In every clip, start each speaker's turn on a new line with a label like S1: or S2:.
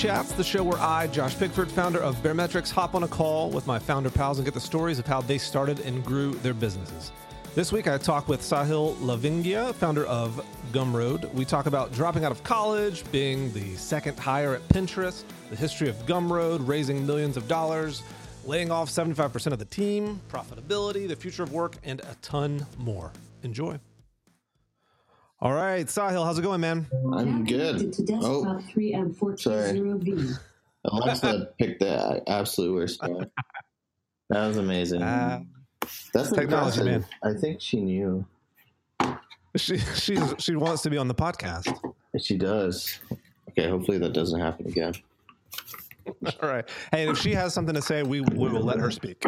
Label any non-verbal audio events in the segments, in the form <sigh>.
S1: Chats, the show where I, Josh Pigford, founder of Baremetrics, hop on a call with my founder pals and get the stories of how they started and grew their businesses. This week, I talk with Sahil Lavingia, founder of Gumroad. We talk about dropping out of college, being the second hire at Pinterest, the history of Gumroad, raising millions of dollars, laying off 75% of the team, profitability, the future of work, and a ton more. Enjoy. All right, Sahil, how's it going, man?
S2: I'm good.
S3: To desktop
S2: Oh,
S3: 3M420V.
S2: Alexa picked the absolute worst one. That was amazing.
S1: Uh,
S2: That's
S1: technology,
S2: impressive. I think she knew.
S1: she she's, she wants to be on the podcast.
S2: She does. Okay, hopefully that doesn't happen again. <laughs>
S1: All right. Hey, and if she has something to say, we, we will let her speak.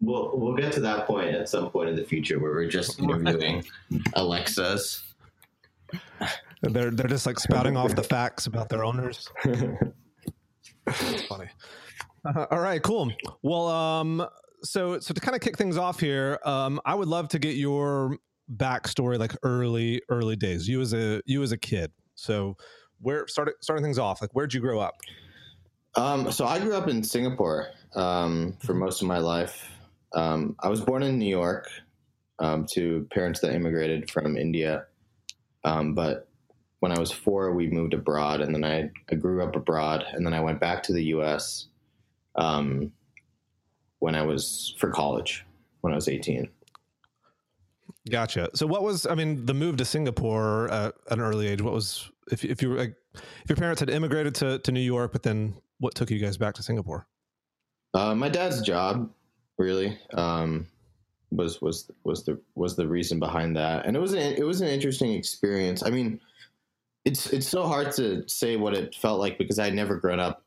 S2: We'll we'll get to that point at some point in the future where we're just interviewing <laughs> Alexas. <laughs>
S1: They're they're just like spouting off the <laughs> facts about their owners. <laughs> That's funny. Uh, all right, cool. Well, um, so so to kind of kick things off here, um, I would love to get your backstory, like early early days. You as a you as a kid. So where starting starting things off, like where'd you grow up?
S2: Um, so I grew up in Singapore um, for most of my life. Um, I was born in New York um, to parents that immigrated from India, um, but when I was four, we moved abroad, and then I, I grew up abroad, and then I went back to the U.S. Um, when I was for college when I was eighteen.
S1: Gotcha. So what was I mean the move to Singapore uh, at an early age? What was if if you were like, if your parents had immigrated to to New York, but then what took you guys back to Singapore?
S2: Uh, my dad's job, really, um, was was was the was the reason behind that, and it was an it was an interesting experience. I mean, it's it's so hard to say what it felt like because I'd never grown up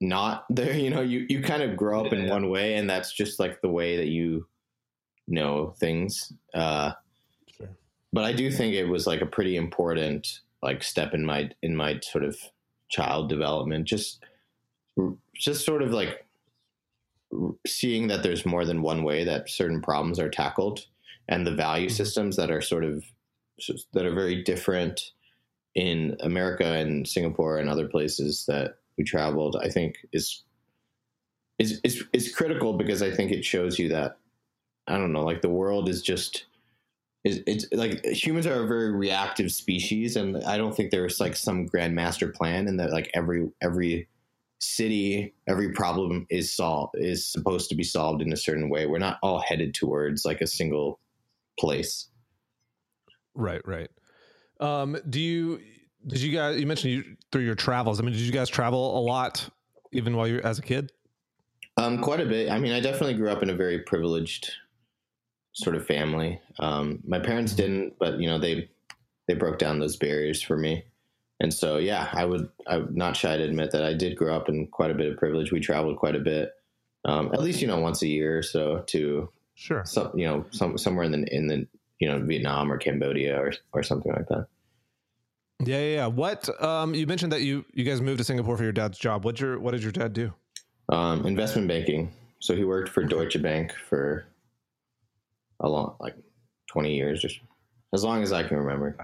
S2: not <laughs> there. You know, you you kind of grow up in one way, and that's just like the way that you know things. Uh,
S1: Sure.
S2: but I do think it was like a pretty important like step in my in my sort of child development. Just just sort of like seeing that there's more than one way that certain problems are tackled and the value
S1: Mhm.
S2: systems that are sort of that are very different in America and Singapore and other places that we traveled I think is is is is critical because I think it shows you that I don't know like the world is just is it's like humans are a very reactive species and I don't think there's like some grand master plan and that like every every city every problem is solved is supposed to be solved in a certain way we're not all headed towards like a single place
S1: Right, right. Um, do you did you guys you mentioned you through your travels? I mean, did you guys travel a lot even while you were as a kid?
S2: um quite a bit i mean i definitely grew up in a very privileged sort of family um my parents didn't but you know they they broke down those barriers for me and so yeah i would, I'm not shy to admit that i did grow up in quite a bit of privilege we traveled quite a bit um at least you know once a year or so to
S1: Sure.
S2: some you know some somewhere in the in the you know Vietnam or Cambodia or or something like that.
S1: Yeah, yeah, yeah. What um you mentioned that you you guys moved to Singapore for your dad's job. What your what did your dad do?
S2: Um, investment banking. So he worked for Deutsche Bank for a long like twenty years, just as long as I can remember.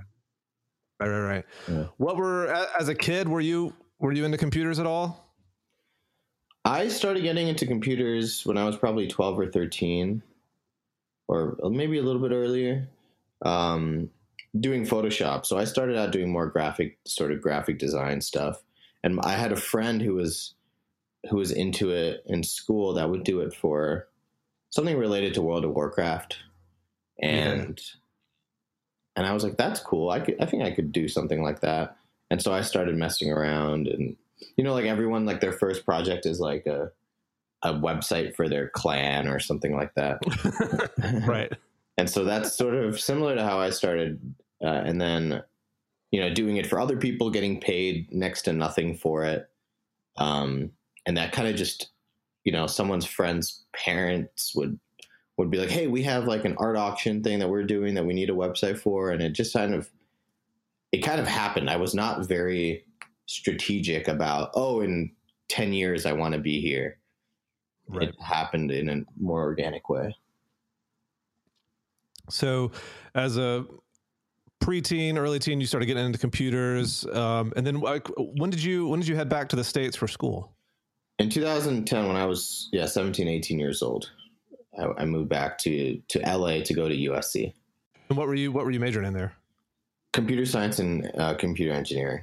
S1: Right, right, right.
S2: Yeah.
S1: What were as a kid, were you were you into computers at all?
S2: I started getting into computers when I was probably twelve or thirteen, or maybe a little bit earlier. Um, doing Photoshop. So I started out doing more graphic, sort of graphic design stuff. And I had a friend who was who was into it in school that would do it for something related to World of Warcraft. And and I was like, that's cool. I could I think I could do something like that. And so I started messing around and you know, like everyone like their first project is like a a website for their clan or something like that. <laughs> <laughs>
S1: right.
S2: And so that's sort of similar to how I started. Uh, and then, you know, doing it for other people, getting paid next to nothing for it. Um, and that kind of just, you know, someone's friend's parents would would be like, "Hey, we have like an art auction thing that we're doing that we need a website for," and it just kind of, it kind of happened. I was not very strategic about, oh, in ten years I want to be here.
S1: Right.
S2: It happened in a more organic way.
S1: So, as a preteen, early teen, you started getting into computers, um, and then like, when did you when did you head back to the states for school?
S2: In 2010, when I was yeah 17, 18 years old, I, I moved back to to LA to go to USC.
S1: And what were you what were you majoring in there?
S2: Computer science and uh, computer engineering.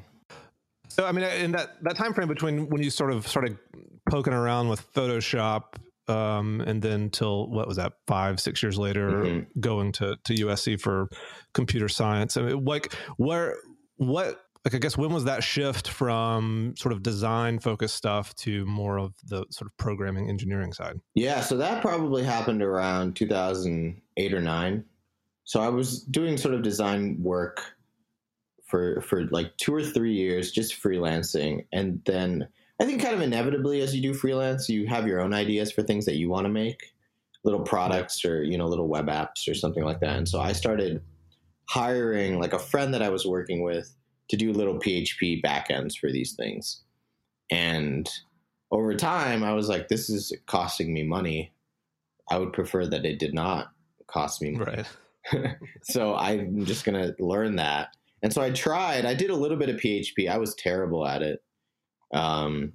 S1: So I mean, in that that time frame between when you sort of started poking around with Photoshop, um, and then till what was that five six years later, mm-hmm. going to to USC for computer science. I mean, like where what like I guess when was that shift from sort of design focused stuff to more of the sort of programming engineering side?
S2: Yeah, so that probably happened around 2008 or 9. So I was doing sort of design work for for like 2 or 3 years just freelancing and then I think kind of inevitably as you do freelance, you have your own ideas for things that you want to make, little products or, you know, little web apps or something like that. And so I started hiring like a friend that I was working with to do little PHP backends for these things. And over time, I was like, this is costing me money. I would prefer that it did not cost me money. Right. <laughs> <laughs> so I'm just going to learn that. And so I tried. I did a little bit of PHP. I was terrible at it. Um,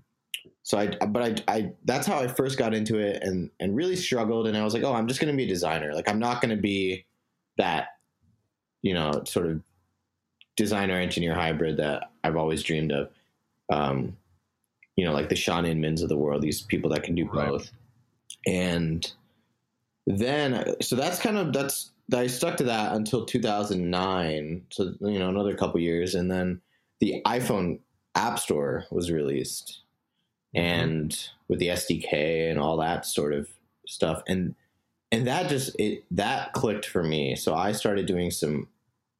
S2: so I, but I, I, that's how I first got into it and, and really struggled. And I was like, oh, I'm just going to be a designer. Like, I'm not going to be that, you know, sort of designer engineer hybrid that I've always dreamed of. Um, you know, like the Shaun Inmans of the world, these people that can do right. both. And then, so that's kind of, that's, I stuck to that until 2009. So, you know, another couple years. And then the iPhone App Store was released mm-hmm. and with the SDK and all that sort of stuff. And, and that just, it, that clicked for me. So I started doing some,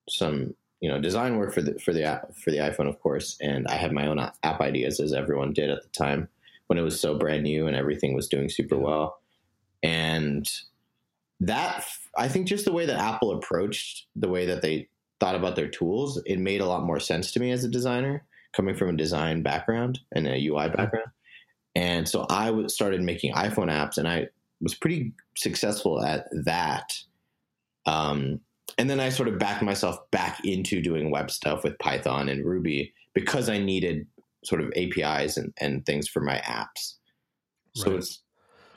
S2: some you know design work for the for the app, for the iPhone, of course, and I had my own app ideas as everyone did at the time when it was so brand new and everything was doing super well. And that I think just the way that Apple approached the way that they thought about their tools, it made a lot more sense to me as a designer coming from a design background and a UI background. And so I started making iPhone apps, and I was pretty successful at that. Um, and then I sort of backed myself back into doing web stuff with Python and Ruby because I needed sort of APIs and, and things for my apps. So right. it's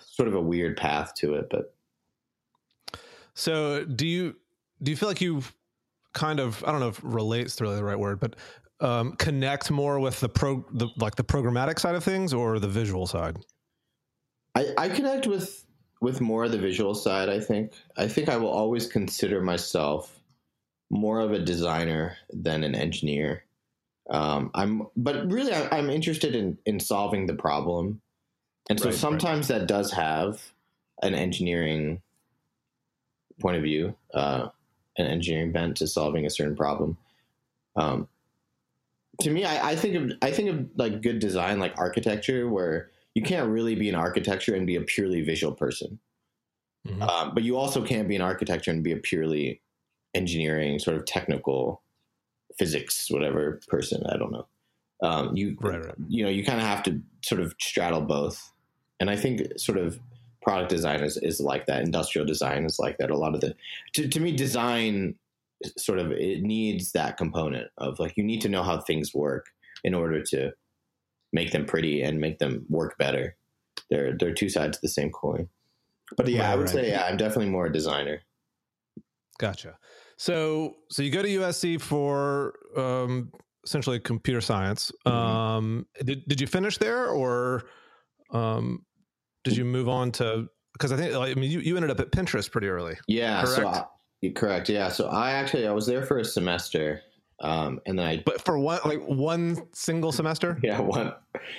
S2: sort of a weird path to it, but
S1: so do you do you feel like you've kind of I don't know if relates to really the right word, but um, connect more with the pro the like the programmatic side of things or the visual side?
S2: I, I connect with with more of the visual side, I think. I think I will always consider myself more of a designer than an engineer. Um, I'm, but really, I, am interested in in solving the problem, and so right, sometimes right. that does have an engineering point of view, uh, an engineering bent to solving a certain problem. Um, to me, I, I think of I think of like good design, like architecture, where you can't really be an architecture and be a purely visual person. Mm-hmm. Um, but you also can't be an architecture and be a purely engineering, sort of technical physics, whatever person. I don't know. Um, you right, right. you know you kind of have to sort of straddle both, and I think sort of product design is, is like that. Industrial design is like that. A lot of the to, to me design sort of it needs that component of like you need to know how things work in order to make them pretty and make them work better. They're they're two sides of the same coin. But yeah, right, I would right. say yeah, I'm definitely more a designer.
S1: Gotcha. So so you go to USC for um, essentially computer science. Mm-hmm. Um, did did you finish there or um, did you move on to because I think I mean you, you ended up at Pinterest pretty early.
S2: Yeah, correct? so I, correct. Yeah, so I actually I was there for a semester um, and then I,
S1: but for one, like one single semester. <laughs>
S2: Yeah, one.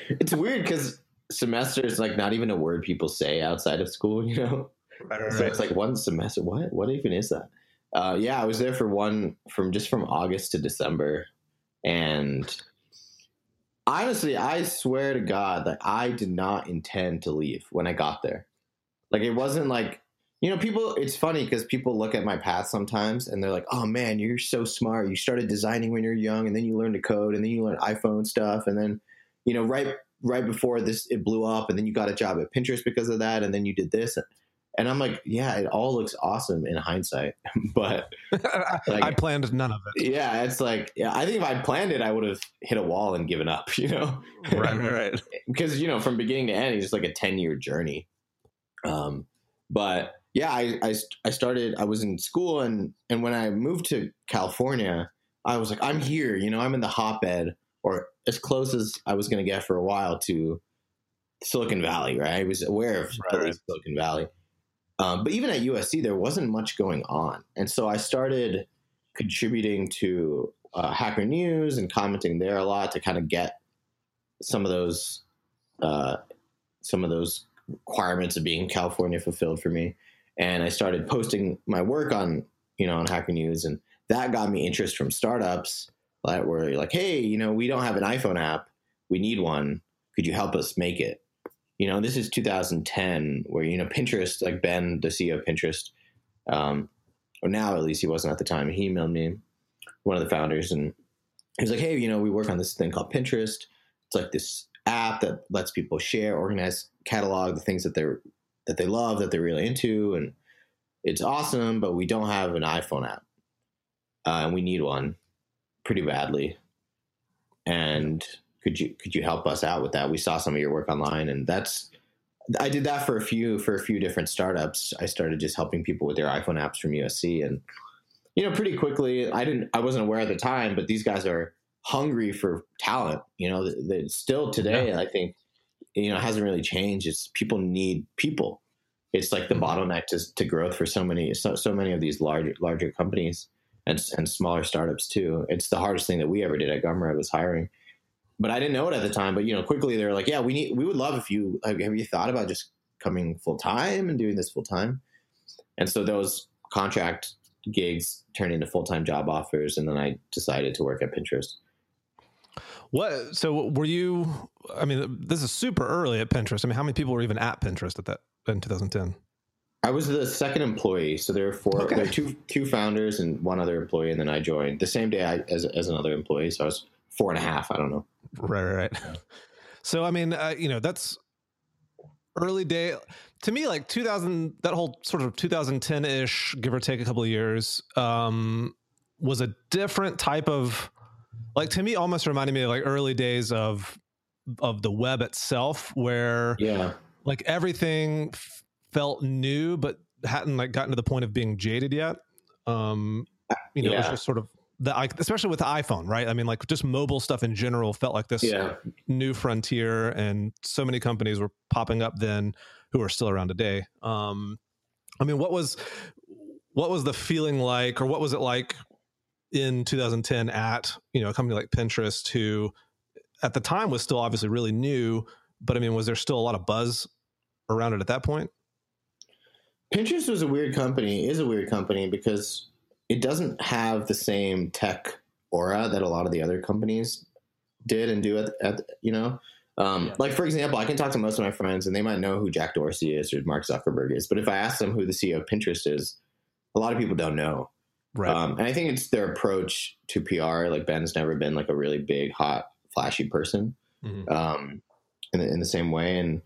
S2: It's weird because semester is like not even a word people say outside of school, you know. Right, right, so it's like one semester. What? What even is that? Uh, yeah, I was there for one from just from August to December, and honestly, I swear to God that I did not intend to leave when I got there. Like it wasn't like you know, people, it's funny because people look at my path sometimes and they're like, oh man, you're so smart. You started designing when you're young and then you learned to code and then you learned iPhone stuff. And then, you know, right, right before this, it blew up and then you got a job at Pinterest because of that. And then you did this. And I'm like, yeah, it all looks awesome in hindsight, <laughs> but <laughs>
S1: like, I planned none of it.
S2: Yeah, it's like, yeah, I think if I'd planned it, I would have hit a wall and given up, <laughs> you know?
S1: Right, right.
S2: because, you know, from beginning to end, it's just like a 10 year journey. Um, but yeah, I, I, I started, I was in school and, and when I moved to California, I was like, I'm here, you know, I'm in the hotbed or as close as I was going to get for a while to Silicon Valley, right? I was aware of right. Silicon Valley. Um, but even at USC, there wasn't much going on. And so I started contributing to uh, Hacker News and commenting there a lot to kind of get some of those uh, some of those requirements of being in California fulfilled for me. And I started posting my work on you know on Hacker News, and that got me interest from startups that were like, hey, you know, we don't have an iPhone app, we need one. Could you help us make it? you know, this is 2010, where you know Pinterest, like Ben, the CEO of Pinterest, um, or now at least he wasn't at the time. He emailed me, one of the founders, and he was like, "Hey, you know, we work on this thing called Pinterest. It's like this app that lets people share, organize, catalog the things that they're that they love, that they're really into, and it's awesome. But we don't have an iPhone app, uh, and we need one pretty badly. And could you could you help us out with that? We saw some of your work online, and that's I did that for a few for a few different startups. I started just helping people with their iPhone apps from USC, and you know, pretty quickly, I didn't I wasn't aware at the time, but these guys are hungry for talent. You know, that still today, yeah. I think you know hasn't really changed. It's people need people. It's like the hmm. bottleneck to, to growth for so many so, so many of these larger larger companies and and smaller startups too. It's the hardest thing that we ever did at Gumroad was hiring but I didn't know it at the time. But you know, quickly they were like, "Yeah, we need, we would love if you have you thought about just coming full time and doing this full time?" And so those contract gigs turned into full time job offers, and then I decided to work at Pinterest.
S1: What? So were you? I mean, this is super early at Pinterest. I mean, how many people were even at Pinterest at that in 2010?
S2: I was the second employee, so there were four. Okay. There were two two founders and one other employee, and then I joined the same day I, as as another employee. So I was four and a half. I don't know.
S1: Right, right. right. So I mean, uh, you know, that's early day to me. Like 2000, that whole sort of 2010 ish, give or take a couple of years, um, was a different type of like to me almost reminded me of like early days of of the web itself where
S2: yeah
S1: like everything felt new but hadn't like gotten to the point of being jaded yet um you know yeah. it was just sort of the especially with the iPhone, right? I mean, like just mobile stuff in general felt like this
S2: yeah.
S1: new frontier, and so many companies were popping up then who are still around today. Um, I mean, what was what was the feeling like, or what was it like in 2010 at you know a company like Pinterest, who at the time was still obviously really new, but I mean, was there still a lot of buzz around it at that point?
S2: Pinterest was a weird company. Is a weird company because it doesn't have the same tech aura that a lot of the other companies did and do at, at you know um, yeah. like for example i can talk to most of my friends and they might know who jack dorsey is or mark zuckerberg is but if i ask them who the ceo of pinterest is a lot of people don't know
S1: right
S2: um, and i think it's their approach to pr like ben's never been like a really big hot flashy person mm-hmm. um, in, the, in the same way and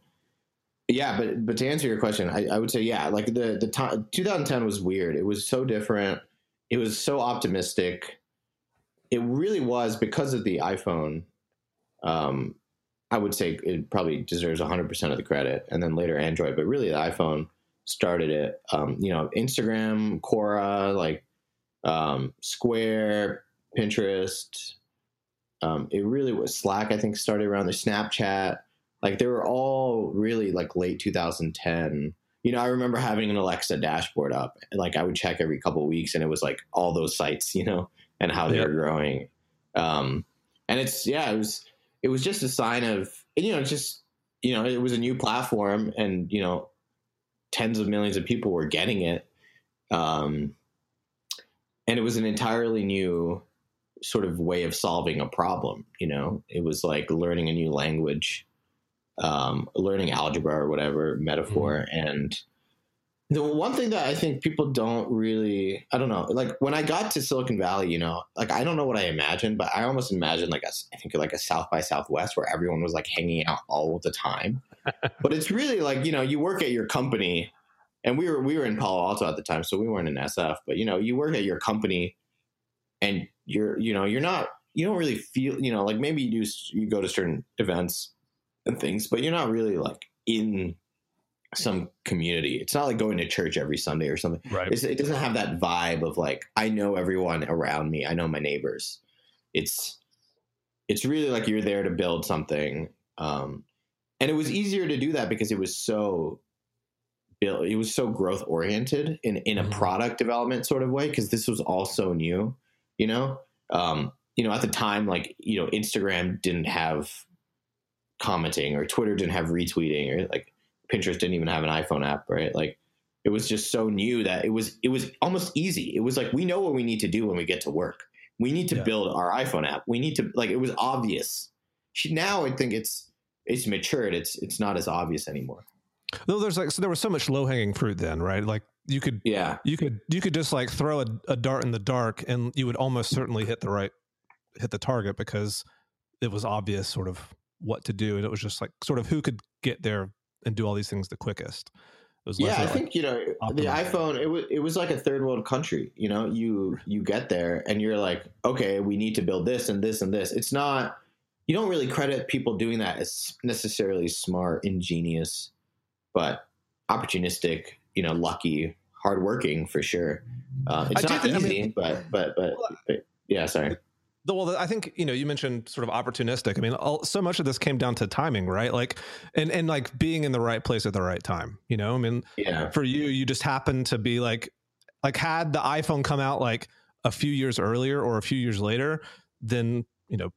S2: yeah, but but to answer your question, I, I would say yeah, like the the t- 2010 was weird. It was so different it was so optimistic. It really was because of the iPhone. Um, I would say it probably deserves 100% of the credit, and then later Android, but really the iPhone started it. Um, you know, Instagram, Quora, like um, Square, Pinterest. Um, it really was Slack. I think started around the Snapchat. Like they were all really like late 2010 you know, I remember having an Alexa dashboard up. Like I would check every couple of weeks, and it was like all those sites, <laughs> you know, and how they were growing. Um, and it's yeah, it was it was just a sign of you know, just you know, it was a new platform, and you know, tens of millions of people were getting it. Um, and it was an entirely new sort of way of solving a problem. You know, it was like learning a new language um, learning algebra or whatever metaphor. Mm-hmm. And the one thing that I think people don't really, I don't know, like when I got to Silicon Valley, you know, like I don't know what I imagined, but I almost imagined like a, I think like a South by Southwest where everyone was like hanging out all the time. <laughs> but it's really like, you know, you work at your company and we were we were in Palo Alto at the time, so we weren't in SF. But you know, you work at your company, and you're you know you're not you don't really feel you know like maybe you do you go to certain events and things, but you're not really like in some community. It's not like going to church every Sunday or something.
S1: Right.
S2: It's, it doesn't have that vibe of like I know everyone around me. I know my neighbors. It's it's really like you're there to build something. Um, and it was easier to do that because it was so built. It was so growth oriented in in a
S1: Mhm.
S2: product development sort of way because this was all so new. You know, um, you know, at the time, like you know, Instagram didn't have commenting or Twitter didn't have retweeting or like Pinterest didn't even have an iPhone app, right? Like it was just so new that it was it was almost easy. It was like we know what we need to do when we get to work. We need to
S1: Yeah.
S2: build our iPhone app. We need to like it was obvious. Now I think it's it's matured. It's it's not as obvious anymore.
S1: Though there's like so there was so much low hanging fruit then, right? Like you could
S2: Yeah.
S1: you could you could just like throw a, a dart in the dark and you would almost certainly hit the right hit the target because it was obvious sort of what to do and it was just like sort of who could get there and do all these things the quickest. It was
S2: Yeah, I
S1: like,
S2: think you know the iPhone. It was it was like a third world country. You know, you you get there and you're like, okay, we need to build this and this and this. It's not. You don't really credit people doing that as necessarily smart, ingenious, but opportunistic. You know, lucky, hardworking for sure. Uh, it's
S1: I
S2: not
S1: think- I
S2: easy,
S1: mean-
S2: but but but, but yeah. Sorry.
S1: The- well i think you know you mentioned sort of opportunistic i mean all, so much of this came down to timing right like and and like being in the right place at the right time you know i mean
S2: Yeah.
S1: for you you just happened to be like like had the iphone come out like a few years earlier or a few years later then you know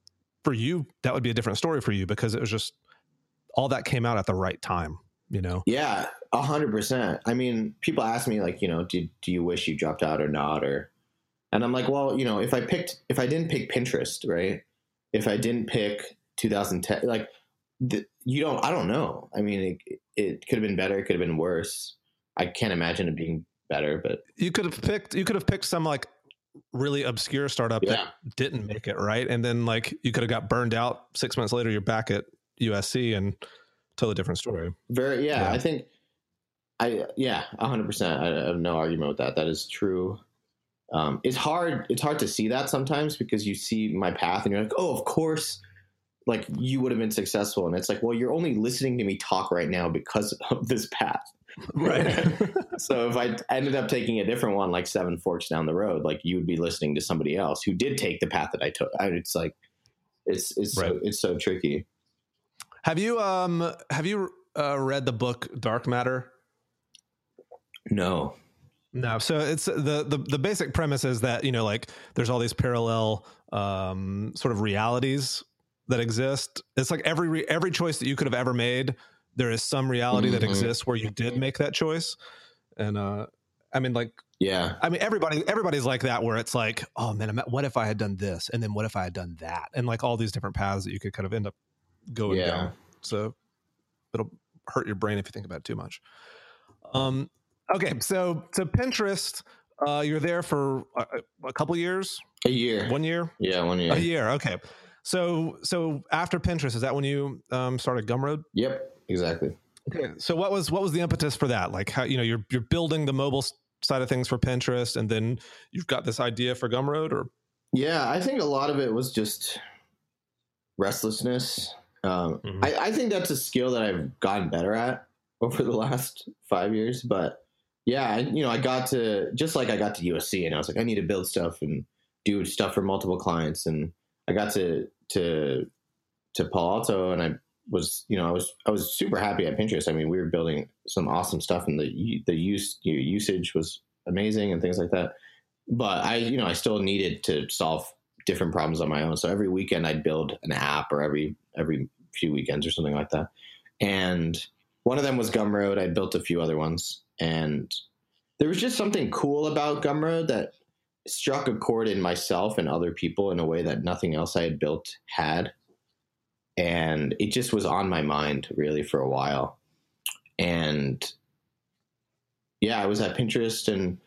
S1: for you that would be a different story for you because it was just all that came out at the right time you know
S2: Yeah, a hundred percent. I mean, people ask me like, you know, do do you wish you dropped out or not, or, and I'm like, well, you know, if I picked, if I didn't pick Pinterest, right? If I didn't pick 2010, like, the, you don't, I don't know. I mean, it, it could have been better. It could have been worse. I can't imagine it being better, but
S1: you could have picked you could have picked some like really obscure startup
S2: yeah,
S1: that didn't make it right and then like you could have got burned out six months later you're back at usc and totally different story
S2: very, yeah.
S1: Yeah.
S2: I think, I yeah, a hundred percent. I I have no argument with that. That is true. Um, it's hard. It's hard to see that sometimes because you see my path and you're like, oh, of course, like you would have been successful, and it's like, well, you're only listening to me talk right now because <laughs> of this path. Right. <laughs> <laughs> so if I ended up taking a different one, like Seven Forks down the road, like you would be listening to somebody else who did take the path that I took. I, it's like, it's it's
S1: Right.
S2: so, it's so tricky.
S1: Have you um have you uh, read the book dark matter
S2: No.
S1: No, so it's the, the the basic premise is that you know like there's all these parallel um, sort of realities that exist. It's like every re- every choice that you could have ever made, there is some reality that
S2: Mhm.
S1: exists where you did make that choice. And uh, I mean, like
S2: Yeah.
S1: I mean, everybody everybody's like that where it's like, oh man, what if I had done this, and then what if I had done that, and like all these different paths that you could kind of end up going
S2: Yeah.
S1: down. So it'll hurt your brain if you think about it too much. Um, okay, so so Pinterest, uh, you're there for a, a couple years,
S2: A year.
S1: one year,
S2: Yeah, one year.
S1: a year. Okay, so so after Pinterest, is that when you um, started Gumroad?
S2: Yep. Exactly.
S1: Okay, so what was what was the impetus for that? Like how you know you're you're building the mobile side of things for Pinterest, and then you've got this idea for Gumroad, or
S2: Yeah, I think a lot of it was just restlessness. Um,
S1: Mhm.
S2: I, I think that's a skill that I've gotten better at <laughs> over the last five years. But yeah, I, you know, I got to just like I got to USC, and I was like, I need to build stuff and do stuff for multiple clients, and I got to to to Palo Alto, and I was you know I was I was super happy at Pinterest. I mean, we were building some awesome stuff, and the the use usage was amazing and things like that. But I you know I still needed to solve different problems on my own. So every weekend I'd build an app, or every every few weekends or something like that. And one of them was Gumroad. I built a few other ones, and there was just something cool about Gumroad that struck a chord in myself and other people in a way that nothing else I had built had. And it just was on my mind really for a while. And yeah, I was at Pinterest, and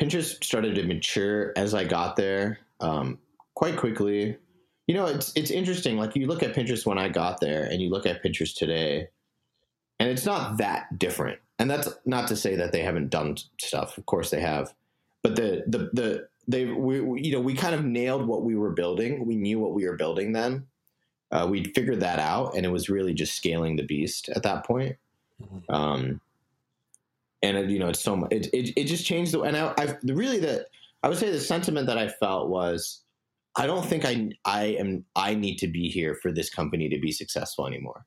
S2: Pinterest started to mature as I got there um, quite quickly. You know, it's it's interesting. Like you look at Pinterest when I got there, and you look at Pinterest today, and it's not that different. and that's not to say that they haven't done stuff. Of course they have, but the the the they we, we you know we kind of nailed what we were building. We knew what we were building then. Uh, we'd figured that out, and it was really just scaling the beast at that point. Mm-hmm. Um, and it, you know, it's so much. It, it, it just changed the. And I, I really the I would say the sentiment that I felt was, I don't think I I am I need to be here for this company to be successful anymore.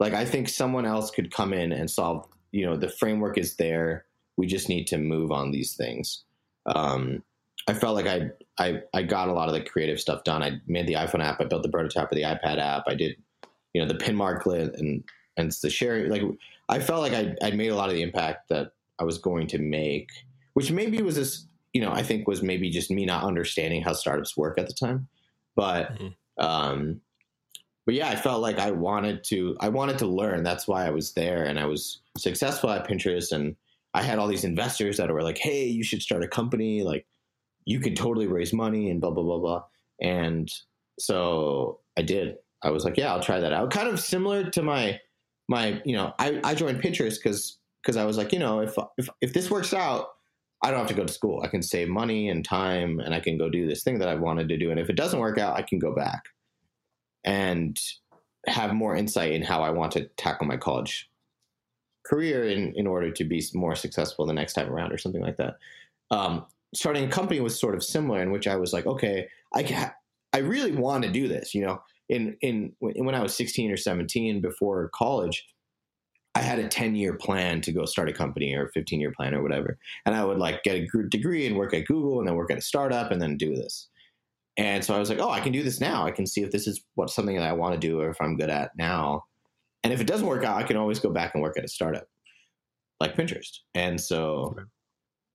S2: Like I think someone else could come in and solve. You know, the framework is there. We just need to move on these things. Um, I felt like I, I I got a lot of the creative stuff done. I made the iPhone app. I built the prototype of the iPad app. I did, you know, the pin marklet and and the sharing. Like I felt like I I made a lot of the impact that I was going to make, which maybe was this. You know, I think was maybe just me not understanding how startups work at the time, but mm-hmm. um, but yeah, I felt like I wanted to. I wanted to learn. That's why I was there, and I was successful at Pinterest, and I had all these investors that were like, "Hey, you should start a company." Like you could totally raise money and blah blah blah blah. And so I did. I was like, yeah, I'll try that out. Kind of similar to my my you know I I joined Pinterest because because I was like you know if if if this works out. I don't have to go to school. I can save money and time and I can go do this thing that I wanted to do. And if it doesn't work out, I can go back and have more insight in how I want to tackle my college career in, in order to be more successful the next time around or something like that. Um, starting a company was sort of similar in which I was like, okay, I can, I really want to do this. You know, in in when I was 16 or 17 before college, I had a 10 year plan to go start a company or a 15 year plan or whatever, and I would like get a degree and work at Google and then work at a startup and then do this. And so I was like, oh, I can do this now. I can see if this is what something that I want to do or if I'm good at now. And if it doesn't work out, I can always go back and work at a startup like Pinterest. And so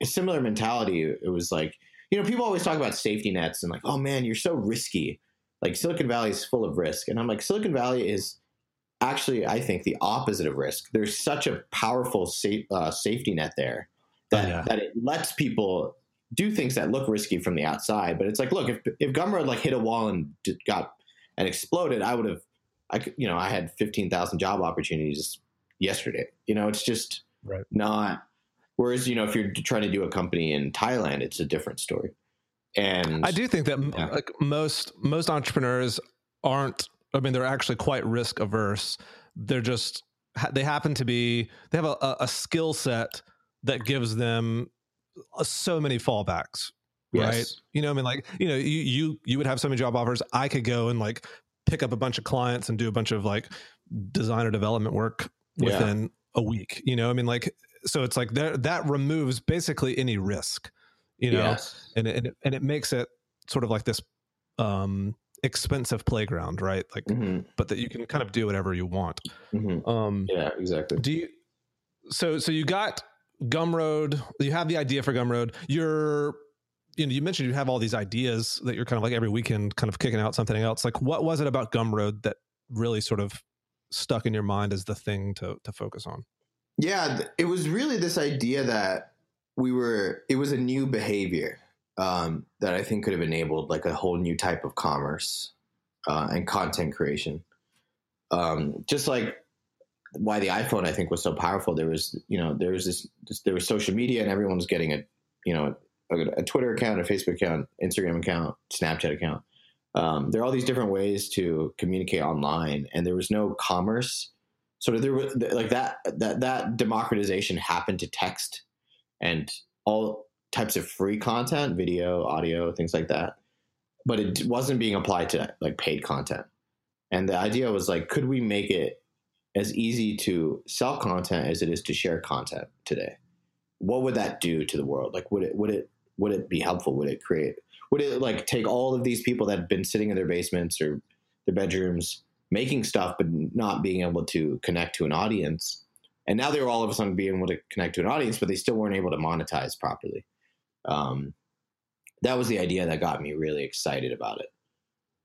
S2: a similar mentality. It was like, you know, people always talk about safety nets and like, oh man, you're so risky. Like Silicon Valley is full of risk. And I'm like, Silicon Valley is actually, I think, the opposite of risk. There's such a powerful safe, uh, safety net there that, yeah. that it lets people do things that look risky from the outside. But it's like, look, if, if Gumroad like hit a wall and got and exploded, I would have, I could, you know, I had 15,000 job opportunities yesterday. You know, it's just right. not Whereas, you know, if you're trying to do a company in Thailand, it's a different story. And
S1: I do think that yeah. like most most entrepreneurs aren't. I mean, they're actually quite risk averse. They're just they happen to be they have a, a skill set that gives them uh, so many fallbacks right? You know i mean? Like you know you you you would have so many job offers. I could go and like pick up a bunch of clients and do a bunch of like designer development work within yeah. a week. You know i mean? Like so it's like that that removes basically any risk you know? Yes. and, it, and it makes it sort of like this um expensive playground right? Like mm-hmm. but that you can kind of do whatever you want.
S2: Mm-hmm. um yeah exactly.
S1: do you so so you got gumroad you have the idea for gumroad. You're you know you mentioned you have all these ideas that you're kind of like every weekend kind of kicking out something else. Like what was it about gumroad that really sort of stuck in your mind as the thing to to focus on?
S2: Yeah, it was really this idea that we were, it was a new behavior um, that I think could have enabled like a whole new type of commerce uh, and content creation. Um, just like why the iPhone I think was so powerful. There was, you know, there was this, this there was social media and everyone was getting a, you know, a, a, Twitter account, a Facebook account, Instagram account, Snapchat account. Um, there are all these different ways to communicate online, and there was no commerce of there was like that that that democratization happened to text and all types of free content, video, audio, things like that. But it wasn't being applied to like paid content. And the idea was like, could we make it as easy to sell content as it is to share content today? What would that do to the world? Like, would it would it would it be helpful? Would it create? Would it like take all of these people that have been sitting in their basements or their bedrooms making stuff but not being able to connect to an audience. And now they're all of a sudden being able to connect to an audience, but they still weren't able to monetize properly. Um, that was the idea that got me really excited about it.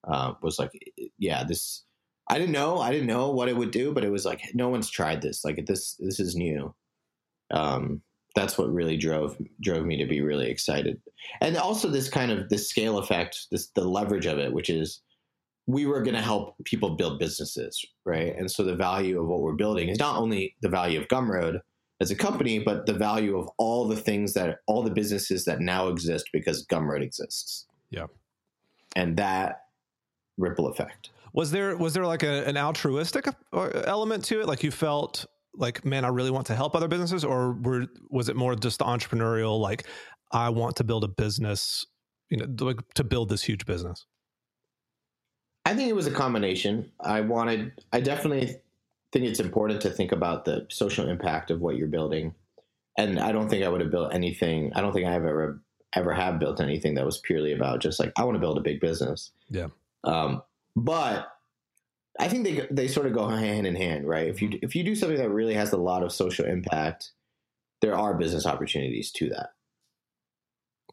S2: Uh, was like, yeah, this. I didn't know. I didn't know what it would do, but it was like no one's tried this. Like this, this is new. Um, that's what really drove drove me to be really excited, and also this kind of this scale effect, this the leverage of it, which is we were going to help people build businesses, right? And so the value of what we're building is not only the value of Gumroad as a company, but the value of all the things that all the businesses that now exist because Gumroad exists.
S1: Yeah.
S2: And that ripple effect.
S1: Was there was there like a, an altruistic element to it? Like you felt like, man, I really want to help other businesses, or were was it more just the entrepreneurial? Like, I want to build a business, you know, like to build this huge business.
S2: I think it was a combination. I wanted, I definitely think it's important to think about the social impact of what you're building. And I don't think I would have built anything. I don't think I have ever ever have built anything that was purely about just like I want to build a big business.
S1: Yeah.
S2: Um, but I think they they sort of go hand in hand, right? If you if you do something that really has a lot of social impact, there are business opportunities to that.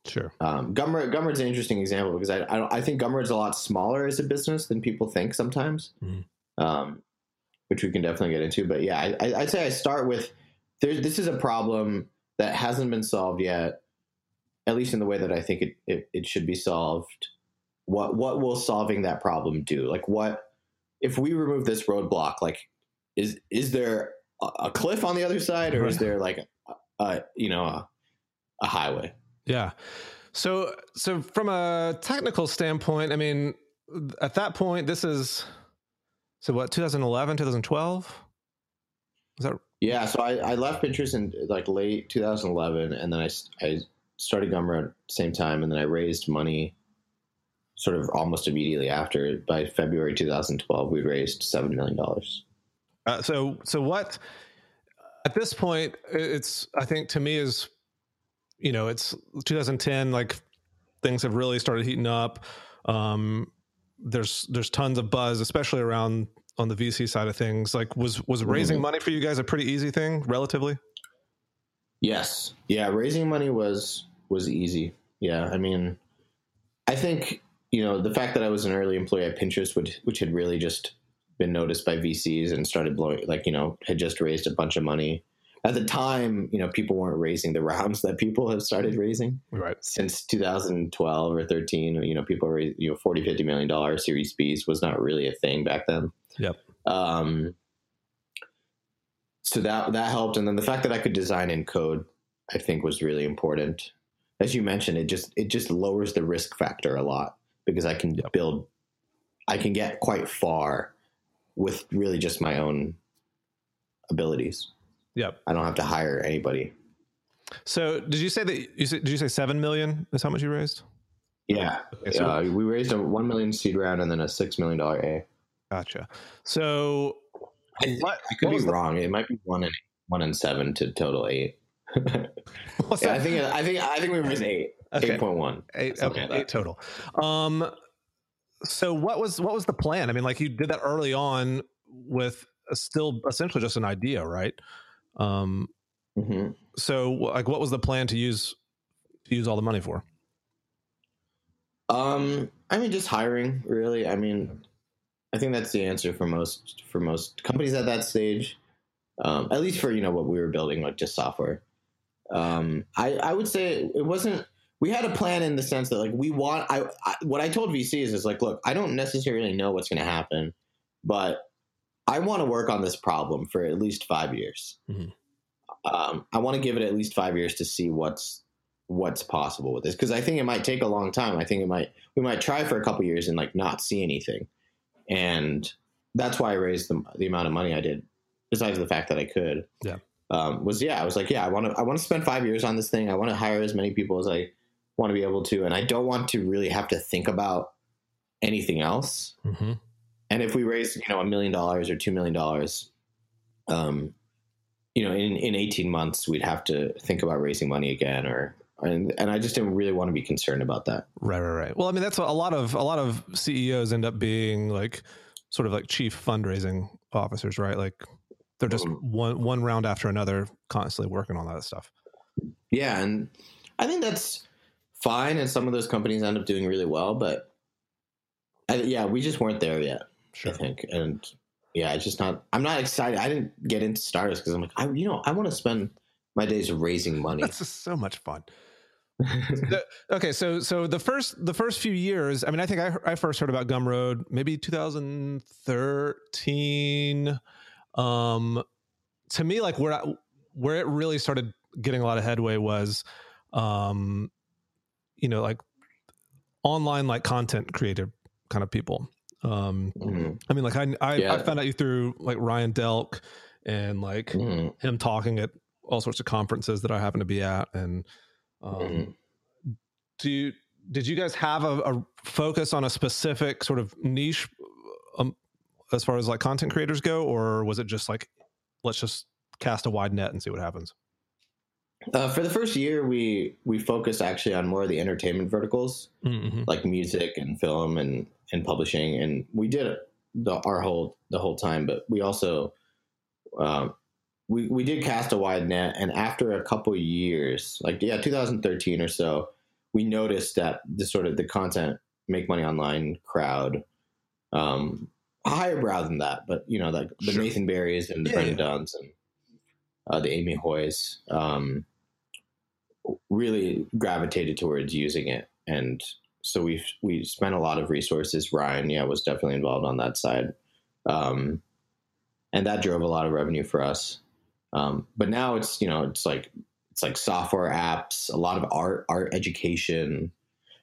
S1: Sure.
S2: Um, Gumroad Gumroad's an interesting example because I I, I think Gumroad's a lot smaller as a business than people think sometimes,
S1: Mhm.
S2: um, which we can definitely get into. But yeah, I, I, I'd say I start with there, this is a problem that hasn't been solved yet, at least in the way that I think it, it, it should be solved. What what will solving that problem do? Like what if we remove this roadblock? Like is is there a, a cliff on the other side, or is <laughs> there like a, a you know a, a highway?
S1: Yeah. So so from a technical standpoint, I mean, at that point, this is so what 2011, 2012. Is that
S2: Yeah, so I, I left Pinterest in like late 2011, and then I I started Gumroad at the same time, and then I raised money sort of almost immediately after. By February 2012, we'd raised $7 million.
S1: Uh, so so what at this point it's i think to me is you know it's 2010 like things have really started heating up um there's there's tons of buzz especially around on the vc side of things like was was raising
S2: Mhm.
S1: money for you guys a pretty easy thing relatively
S2: Yes. Yeah, raising money was was easy. Yeah, I mean, I think you know the fact that I was an early employee at Pinterest, which which had really just been noticed by VCs and started blowing, like you know, had just raised a bunch of money. At the time, you know, people weren't raising the <laughs> rounds that people have started raising
S1: right
S2: since 2012 or 13. You know, people raised you know 40, 50 million dollar Series Bs was not really a thing back then.
S1: Yep.
S2: Um, so that that helped, and then the fact that I could design in code, I think, was really important. As you mentioned, it just it just lowers the risk factor a lot because I can
S1: Yep.
S2: build, I can get quite far with really just my own abilities.
S1: Yep
S2: I don't have to hire anybody.
S1: so did you say that you said, did you say 7 million is how much you raised
S2: Yeah,
S1: Okay, so-
S2: uh, we raised a one million seed round and then a six million dollar A.
S1: gotcha so
S2: I,
S1: what,
S2: I could be
S1: was the-
S2: wrong. It might be one and one and seven to total eight. <laughs> Yeah, I think I think I think we raised eight.
S1: Okay.
S2: Eight point one.
S1: eight okay
S2: like
S1: eight total um so what was what was the plan i mean like you did that early on with still essentially just an idea right um
S2: hmm
S1: so like what was the plan to use to use all the money for
S2: Um, I mean, just hiring. Really, I mean, I think that's the answer for most for most companies at that stage. Um, at least for you know what we were building, like just software. Um, I I would say it wasn't. We had a plan in the sense that like we want. I, I what I told VCs is like, look, I don't necessarily know what's going to happen, but I want to work on this problem for at least five years.
S1: Mhm.
S2: Um, I want to give it at least five years to see what's what's possible with this because I think it might take a long time. I think it might we might try for a couple years and like not see anything, and that's why I raised the the amount of money I did. Besides the fact that I could,
S1: Yeah.
S2: um, was yeah, I was like, yeah, I want to I want to spend five years on this thing. I want to hire as many people as I want to be able to, and I don't want to really have to think about anything else.
S1: mm-hmm.
S2: And if we raise, you know, a million dollars or two million dollars, um, you know, in, in 18 months, we'd have to think about raising money again or, and, and I just didn't really want to be concerned about that.
S1: right right right well i mean that's what a lot of a lot of ceos end up being like sort of like chief fundraising officers right like they're just
S2: Mhm.
S1: one one round after another constantly working on that stuff
S2: Yeah. And I think that's fine. And some of those companies end up doing really well, but I, yeah, we just weren't there yet,
S1: sure
S2: I think. And yeah, it's just not, I'm not excited. I didn't get into startups because I'm like, I, you know, I want to spend my days raising money.
S1: that's just so much fun <laughs> The- okay so so the first the first few years i mean i think i, I first heard about gumroad maybe 2013 um to me like where I, where it really started getting a lot of headway was, um, you know, like online like content creator kind of people. Um, mm-hmm. I mean, like I I, yeah. I, found out you through like Ryan Delk and like mm-hmm. him talking at all sorts of conferences that I happen to be at. And um, mm-hmm. do you did you guys have a, a, focus on a specific sort of niche um, as far as like content creators go, or was it just like let's just cast a wide net and see what happens?
S2: Uh, for the first year, we we focused actually on more of the entertainment verticals, mm-hmm. like music and film and and publishing, and we did it the, our whole the whole time. But we also um, we we did cast a wide net, and after a couple years, like yeah, 2013 or so, we noticed that the sort of the content make money online crowd, um, higher brow than that, but you know, like the sure. Nathan Barrys and the yeah, Brennan yeah. Dunns and uh, the Amy Hoys, um, really gravitated towards using it, and so we we spent a lot of resources. Ryan, yeah, was definitely involved on that side, um, and that drove a lot of revenue for us. Um, but now it's you know it's like it's like software apps, a lot of art, art education.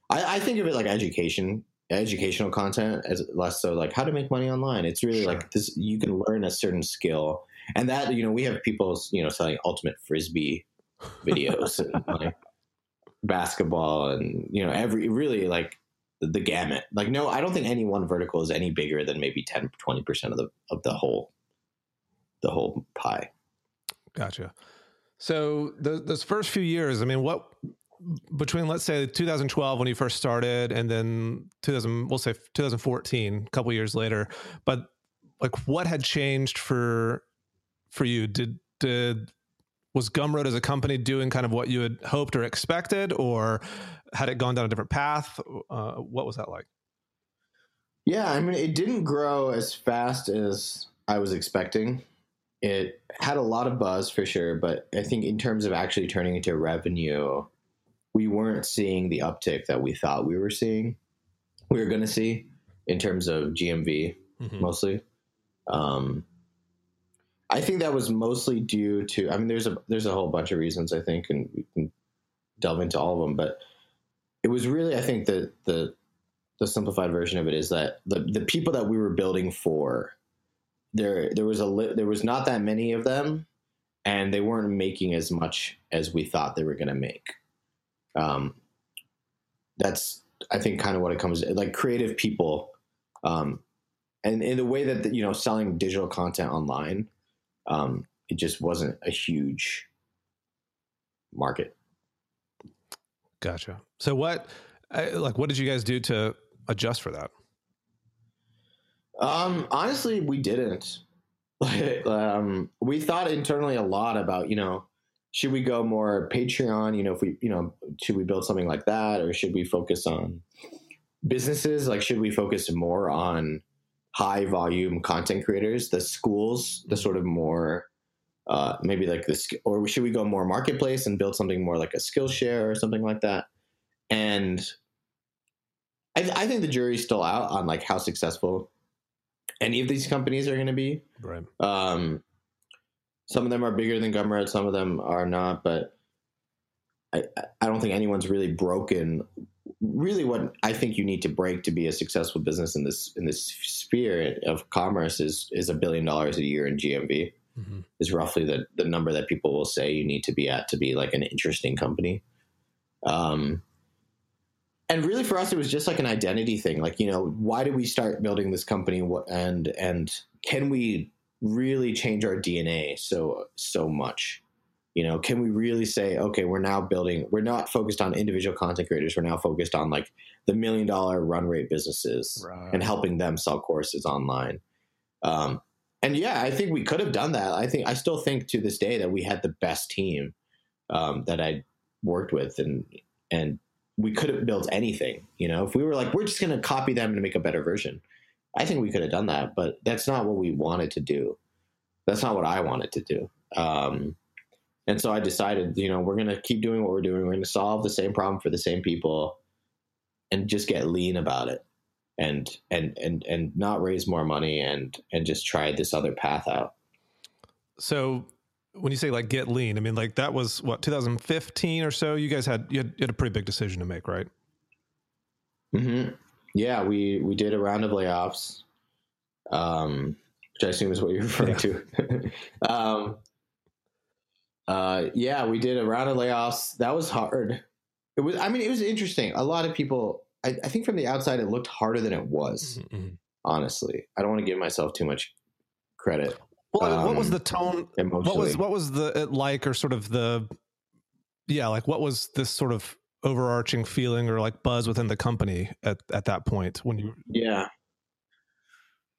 S2: I, I think of it like education, educational content as less so like how to make money online. It's really sure. like this. You can learn a certain skill, and that you know we have people you know selling ultimate frisbee videos and like basketball and you know every really like the, gamut. Like no, I don't think any one vertical is any bigger than maybe 10 20 percent of the of the whole the whole pie.
S1: Gotcha. So the, those first few years, I mean, what between let's say 2012 when you first started, and then 2000, we'll say 2014, a couple years later, but like what had changed for for you? Did did was Gumroad as a company doing kind of what you had hoped or expected, or had it gone down a different path? Uh, what was that like?
S2: Yeah, I mean, it didn't grow as fast as I was expecting it had a lot of buzz for sure, but I think in terms of actually turning into revenue, we weren't seeing the uptick that we thought we were seeing. We were going to see in terms of GMV mm-hmm. mostly. Um, I think that was mostly due to. I mean, there's a there's a whole bunch of reasons I think, and we can delve into all of them. But it was really, I think, the the the simplified version of it is that the the people that we were building for there there was a li- there was not that many of them, and they weren't making as much as we thought they were going to make. Um, that's I think kind of what it comes to, like creative people, um, and in the way that you know selling digital content online, um, it just wasn't a huge market.
S1: Gotcha. So what, like, what did you guys do to adjust for that?
S2: Um, honestly, we didn't. <laughs> um, we thought internally a lot about, you know, should we go more Patreon? You know, if we, you know, should we build something like that, or should we focus on businesses? Like, should we focus more on high volume content creators, the schools, the sort of more, uh, maybe like this, or should we go more marketplace and build something more like a Skillshare or something like that? And I, I think the jury's still out on like how successful any of these companies are going to be.
S1: Right.
S2: Um, some of them are bigger than Gumroad, some of them are not, but I, I don't think anyone's really broken. Really, what I think you need to break to be a successful business in this in this sphere of commerce is is a billion dollars a year in GMV. Mm-hmm. Is roughly the the number that people will say you need to be at to be like an interesting company. Um, and really for us it was just like an identity thing like you know why did we start building this company and and can we really change our dna so so much you know can we really say okay we're now building we're not focused on individual content creators we're now focused on like the million dollar run rate businesses right. and helping them sell courses online um, and yeah i think we could have done that i think i still think to this day that we had the best team um, that i worked with and and we could have built anything. You know, if we were like, we're just going to copy them and make a better version, I think we could have done that. But that's not what we wanted to do. That's not what I wanted to do. Um, and so I decided, you know, we're going to keep doing what we're doing. We're going to solve the same problem for the same people, and just get lean about it, and and and and not raise more money, and and just try this other path out.
S1: So when you say like get lean, I mean like that was what 2015 or so. You guys had you had, you had a pretty big decision to make, right?
S2: Mm-hmm. Yeah, we we did a round of layoffs, um, which I assume is what you're <laughs> referring yeah. to. <laughs> um, uh, yeah, we did a round of layoffs. That was hard. It was. I mean, it was interesting. A lot of people. I, I think from the outside, it looked harder than it was. Mm-hmm. mm-hmm. Honestly, I don't want to give myself too much credit.
S1: Well, um, what was the tone? What was what was the like, or sort of the yeah, like what was this sort of overarching feeling or like buzz within the company at at that point when you?
S2: Yeah,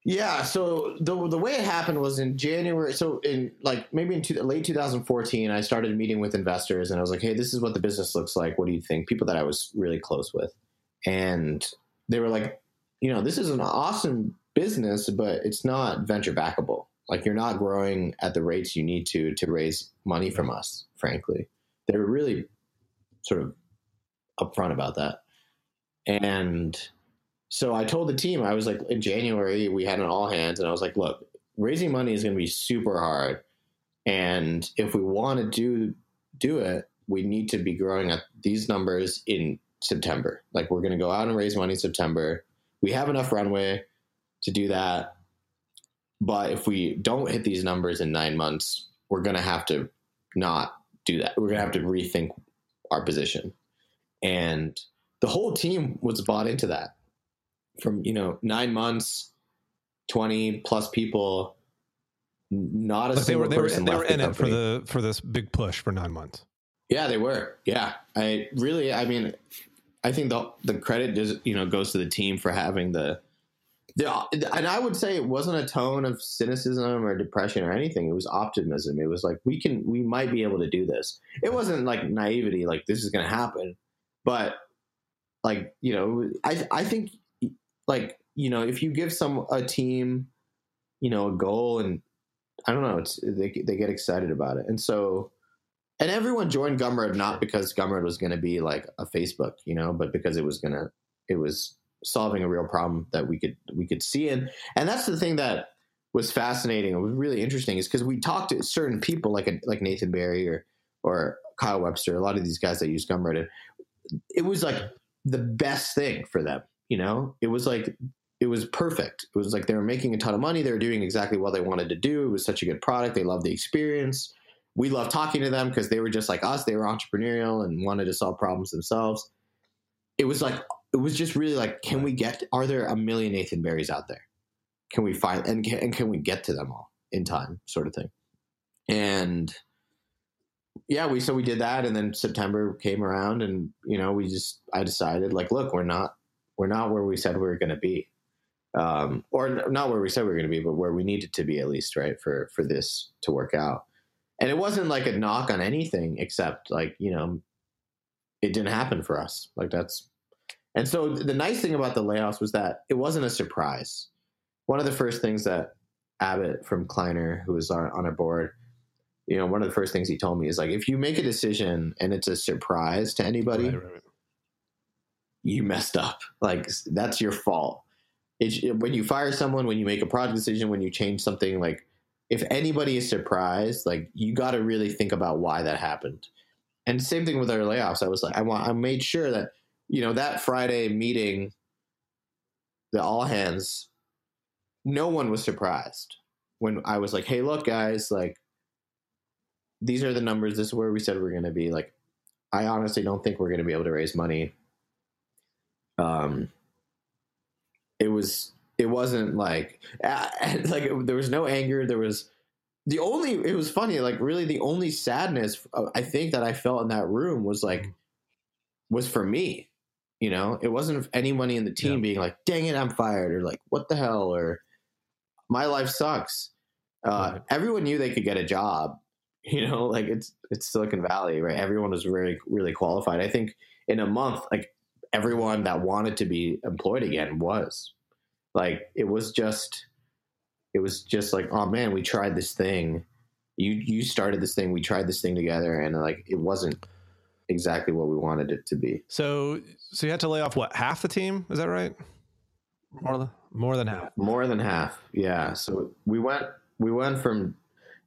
S2: yeah. So the the way it happened was in January. So in like maybe in two, late 2014, I started meeting with investors, and I was like, "Hey, this is what the business looks like. What do you think?" People that I was really close with, and they were like, "You know, this is an awesome business, but it's not venture backable." Like you're not growing at the rates you need to to raise money from us. Frankly, they were really sort of upfront about that. And so I told the team, I was like, in January we had an all hands, and I was like, look, raising money is going to be super hard, and if we want to do do it, we need to be growing at these numbers in September. Like we're going to go out and raise money in September. We have enough runway to do that. But if we don't hit these numbers in nine months, we're going to have to not do that. We're going to have to rethink our position. And the whole team was bought into that from, you know, nine months, 20 plus people, not a like single
S1: they were, they
S2: person
S1: were, they
S2: were
S1: in
S2: the it
S1: for the, for this big push for nine months.
S2: Yeah, they were. Yeah. I really, I mean, I think the, the credit just, you know, goes to the team for having the, yeah, and I would say it wasn't a tone of cynicism or depression or anything. It was optimism. It was like we can, we might be able to do this. It wasn't like naivety, like this is going to happen, but like you know, I I think like you know, if you give some a team, you know, a goal and I don't know, it's they they get excited about it, and so and everyone joined Gumroad not because Gumroad was going to be like a Facebook, you know, but because it was gonna it was solving a real problem that we could we could see and and that's the thing that was fascinating and was really interesting is because we talked to certain people like a, like Nathan Barry or or Kyle Webster, a lot of these guys that use Gumroad, it was like the best thing for them. You know, it was like it was perfect. It was like they were making a ton of money. They were doing exactly what they wanted to do. It was such a good product. They loved the experience. We loved talking to them because they were just like us. They were entrepreneurial and wanted to solve problems themselves. It was like it was just really like, can we get? Are there a million Nathan Barrys out there? Can we find and can, and can we get to them all in time, sort of thing? And yeah, we so we did that, and then September came around, and you know, we just I decided like, look, we're not we're not where we said we were going to be, um, or not where we said we were going to be, but where we needed to be at least, right, for for this to work out. And it wasn't like a knock on anything, except like you know, it didn't happen for us. Like that's and so the nice thing about the layoffs was that it wasn't a surprise. One of the first things that Abbott from Kleiner, who was on, our board, you know, one of the first things he told me is like, if you make a decision and it's a surprise to anybody, right, right. You messed up. Like that's your fault. When you fire someone, when you make a product decision, when you change something, like if anybody is surprised, like you got to really think about why that happened. And same thing with our layoffs. I was like, I want, I made sure that you know, that Friday meeting, the all hands, no one was surprised when I was like, hey, look, guys, like, these are the numbers. This is where we said we are going to be. Like, I honestly don't think we're going to be able to raise money. Um, it was, it wasn't like, <laughs> like, there was no anger. There was, the only, it was funny, like, really, the only sadness uh, I think that I felt in that room was like, was for me you know, it wasn't anybody in the team yeah. being like, "Dang it, I'm fired," or like, "What the hell," or "My life sucks." Uh, right. Everyone knew they could get a job. <laughs> You know, like it's it's Silicon Valley, right? Everyone was very really qualified. I think in a month, like everyone that wanted to be employed again was. Like it was just, it was just like, oh man, we tried this thing. You you started this thing. We tried this thing together, and like it wasn't exactly what we wanted it to be.
S1: So, so you had to lay off what half the team? Is that right? More than more than half.
S2: More than half. Yeah. So we went we went from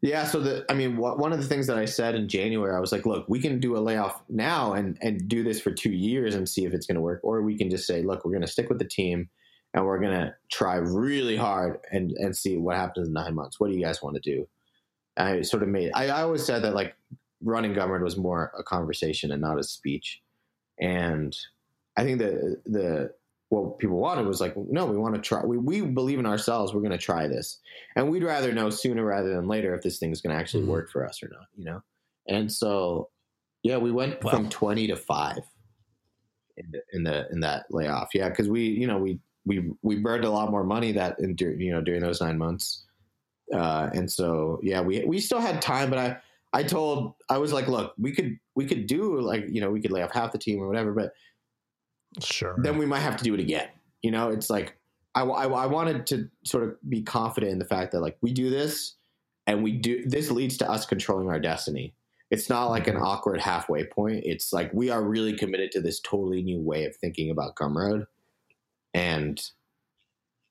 S2: Yeah, so the I mean, wh- one of the things that I said in January, I was like, look, we can do a layoff now and and do this for two years and see if it's going to work, or we can just say, look, we're going to stick with the team and we're going to try really hard and and see what happens in nine months. What do you guys want to do? I sort of made. I, I always said that like running Gumroad was more a conversation and not a speech, and I think the the what people wanted was like, no, we want to try. We, we believe in ourselves. We're going to try this, and we'd rather know sooner rather than later if this thing's going to actually
S1: Mhm.
S2: work for us or not. You know, and so yeah, we went
S1: Wow.
S2: from twenty to five in the in, the, in that layoff. Yeah, because we you know we we we burned a lot more money that in, you know during those nine months, uh, and so yeah, we we still had time, but I. I told I was like, look, we could we could do like you know we could lay off half the team or whatever, but
S1: Sure.
S2: then we might have to do it again. You know, it's like I, I, I wanted to sort of be confident in the fact that like we do this and we do this leads to us controlling our destiny. It's not like an mm-hmm. awkward halfway point. It's like we are really committed to this totally new way of thinking about Gumroad, and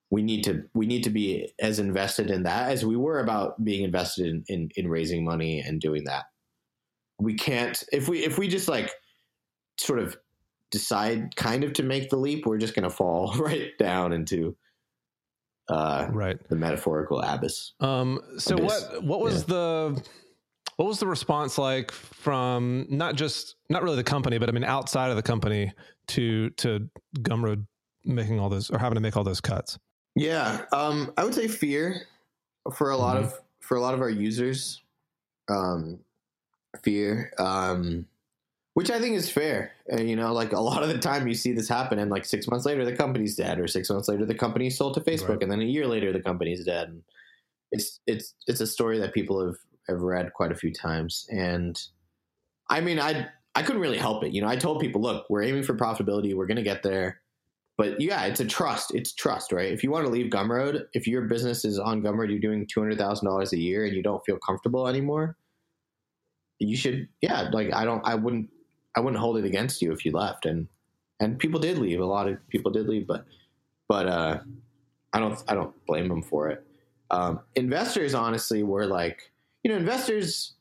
S2: we need to we need to be as invested in that as we were about being invested in in, in raising money and doing that. We can't if we if we just like sort of decide kind of to make the leap, we're just going to fall <laughs> right down into uh,
S1: right.
S2: the metaphorical abyss.
S1: Um, so
S2: Abyss.
S1: what what was the what was the response like from not just not really the company, but I mean outside of the company to to Gumroad making all those or having to make all those cuts?
S2: Yeah, um, I would say fear for a lot
S1: Mhm.
S2: of for a lot of our users. Um, fear, um, which I think is fair. And, you know, like a lot of the time you see this happen, and like six months later the company's dead, or six months later the company's sold to Facebook,
S1: Right.
S2: and then a year later the company's dead. And it's it's it's a story that people have have read quite a few times, and I mean, I I couldn't really help it. You know, I told people, look, we're aiming for profitability, we're going to get there. But yeah, it's a trust. It's trust, right? If you want to leave Gumroad, if your business is on Gumroad, you're doing two hundred thousand dollars a year, and you don't feel comfortable anymore, you should. Yeah, like I don't. I wouldn't. I wouldn't hold it against you if you left. And and people did leave. A lot of people did leave, but but uh, I don't. I don't blame them for it. Um, investors, honestly, were like, you know, investors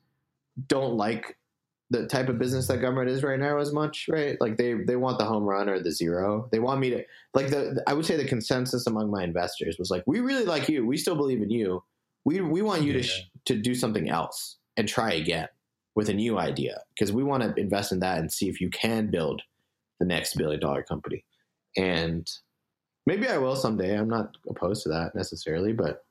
S2: don't like the type of business that Gumroad is right now as much, right? Like they they want the home run or the zero. They want me to like the I would say the consensus among my investors was like, we really like you. We still believe in you. We we want you to sh- to do something else and try again with a new idea because we want to invest in that and see if you can build the next billion dollar company. And maybe I will someday. I'm not opposed to that necessarily, but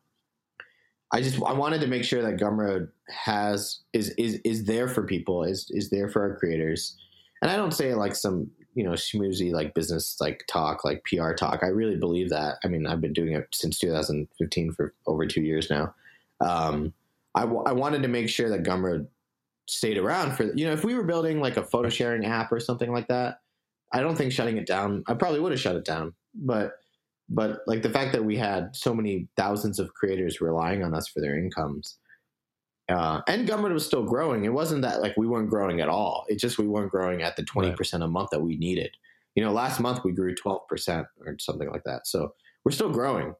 S2: I just I wanted to make sure that Gumroad has is is is there for people, is is there for our creators. And I don't say like some, you know, schmoozy like business like talk, like PR talk. I really believe that. I mean, I've been doing it since 2015 for over 2 years now. Um I, w- I wanted to make sure that Gumroad stayed around for you know if we were building like a photo sharing app or something like that i don't think shutting it down i probably would have shut it down. But but like the fact that we had so many thousands of creators relying on us for their incomes uh, and Gumroad was still growing it wasn't that like we weren't growing at all it just we weren't growing at the 20% a month that we needed. You know last month we grew 12% or something like that so we're still growing.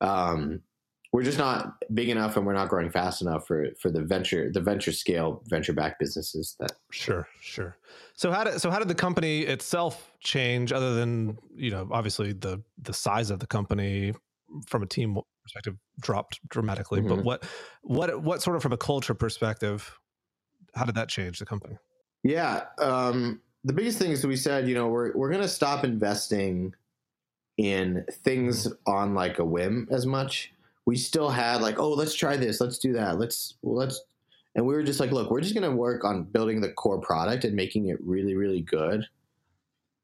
S2: Um, we're just not big enough and we're not growing fast enough for for the venture the venture scale venture backed businesses that
S1: Sure, sure. So how did so how did the company itself change other than, you know, obviously the the size of the company from a team perspective dropped dramatically, but
S2: Mhm.
S1: what what what sort of from a culture perspective how did that change the company?
S2: yeah um the biggest thing is we said you know we're we're going to stop investing in things on like a whim as much we still had like oh let's try this. Let's do that. Let's well, let's and we were just like look we're just going to work on building the core product and making it really really good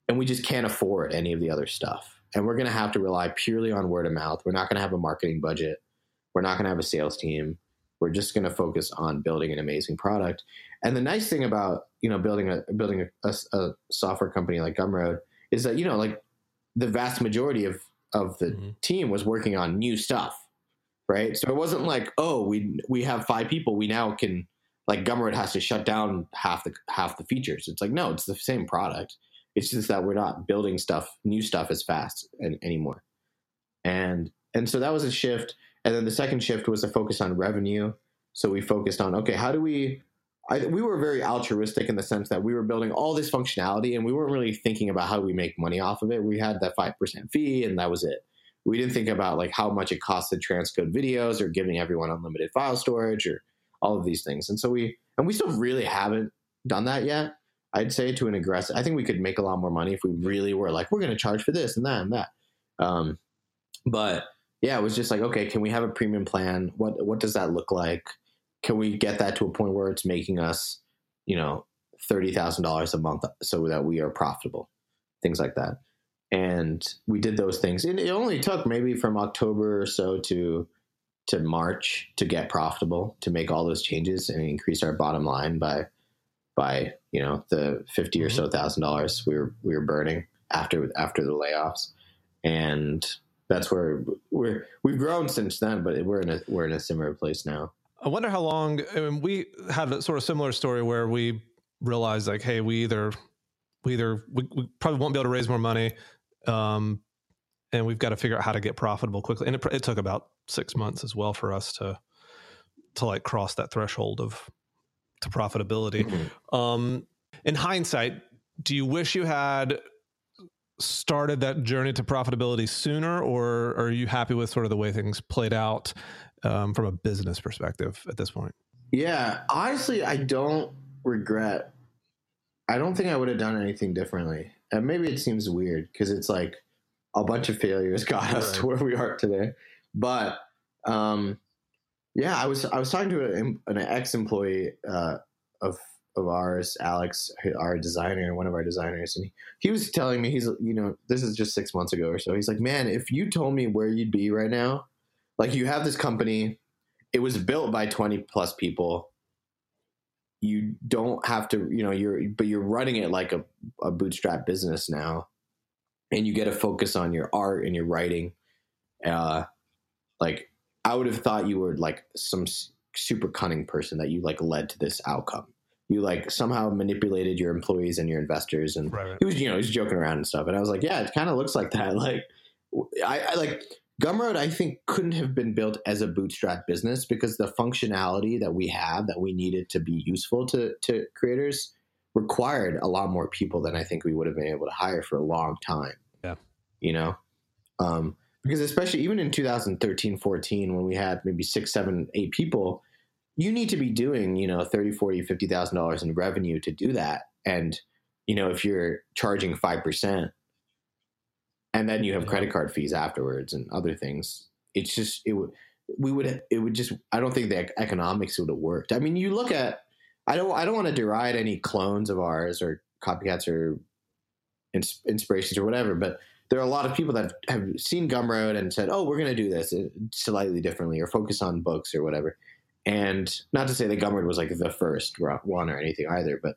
S2: and we just can't afford any of the other stuff and we're going to have to rely purely on word of mouth. We're not going to have a marketing budget. We're not going to have a sales team. We're just going to focus on building an amazing product and the nice thing about you know building a building a, a, a software company like gumroad is that you know like the vast majority of of the
S1: Mhm.
S2: team was working on new stuff right so it wasn't like oh we we have five people we now can like gumroad has to shut down half the half the features it's like no it's the same product it's just that we're not building stuff new stuff as fast an, anymore and and so that was a shift and then the second shift was a focus on revenue So we focused on okay, how do we? I, we were very altruistic in the sense that we were building all this functionality and we weren't really thinking about how we make money off of it. We had that five percent fee and that was it. We didn't think about like how much it cost to transcode videos or giving everyone unlimited file storage or all of these things. And so we and we still really haven't done that yet. I'd say to an aggressive. I think we could make a lot more money if we really were like we're going to charge for this and that and that. Um, but yeah, it was just like okay, can we have a premium plan? What what does that look like? Can we get that to a point where it's making us, you know, thirty thousand dollars a month so that we are profitable, things like that. And we did those things. And it only took maybe from October or so to to March to get profitable, to make all those changes and increase our bottom line by by you know the 50 or so mm-hmm. thousand dollars we were we were burning after after the layoffs, and that's where we're we've grown since then. But we're in a we're in a similar place now.
S1: I wonder how long. I mean, we had a sort of similar story where we realized like, hey, we either we either we, we probably won't be able to raise more money, um, and we've got to figure out how to get profitable quickly. And it, it took about six months as well for us to to like cross that threshold of to profitability. Mm-hmm. Um, in hindsight, do you wish you had started that journey to profitability sooner, or are you happy with sort of the way things played out um, from a business perspective at this point?
S2: Yeah, honestly, I don't regret. I don't think I would have done anything differently. And maybe it seems weird because it's like a bunch of failures <laughs> got us to where we are today. But um, yeah, I was I was talking to an, an ex employee uh, of of ours, Alex, our designer, one of our designers, and he, he was telling me he's you know this is just six months ago or so. He's like, man, if you told me where you'd be right now, like you have this company, it was built by twenty plus people. You don't have to, you know, you're but you're running it like a, a bootstrap business now, and you get to focus on your art and your writing. Uh, like I would have thought you were like some super cunning person that you like led to this outcome. You like somehow manipulated your employees and your investors, and right, right. he was you know he's joking around and stuff. And I was like, yeah, it kind of looks like that. <laughs> Like I, I like Gumroad. I think couldn't have been built as a bootstrap business because the functionality that we have that we needed to be useful to to creators required a lot more people than I think we would have been able to hire for a long time.
S1: Yeah,
S2: you know. Um, because especially even in 2013 14 when we had maybe six seven eight people you need to be doing you know 30 40 50 thousand dollars in revenue to do that and you know if you're charging 5% and then you have credit card fees afterwards and other things it's just it would we would it would just i don't think the economics would have worked i mean you look at i don't i don't want to deride any clones of ours or copycats or inspirations or whatever but there are a lot of people that have seen Gumroad and said, "Oh, we're going to do this uh, slightly differently, or focus on books or whatever." And not to say that Gumroad was like the first one or anything either, but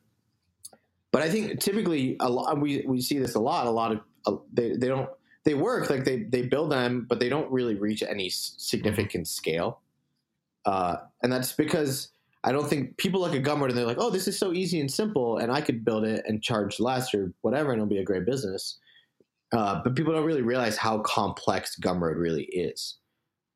S2: but I think typically a lot we we see this a lot. A lot of uh, they they don't they work like they they build them, but they don't really reach any significant scale, uh, and that's because. I don't think people look at Gumroad and they're like, "Oh, this is so easy and simple, and I could build it and charge less or whatever, and it'll be a great business." Uh, but people don't really realize how complex Gumroad really is.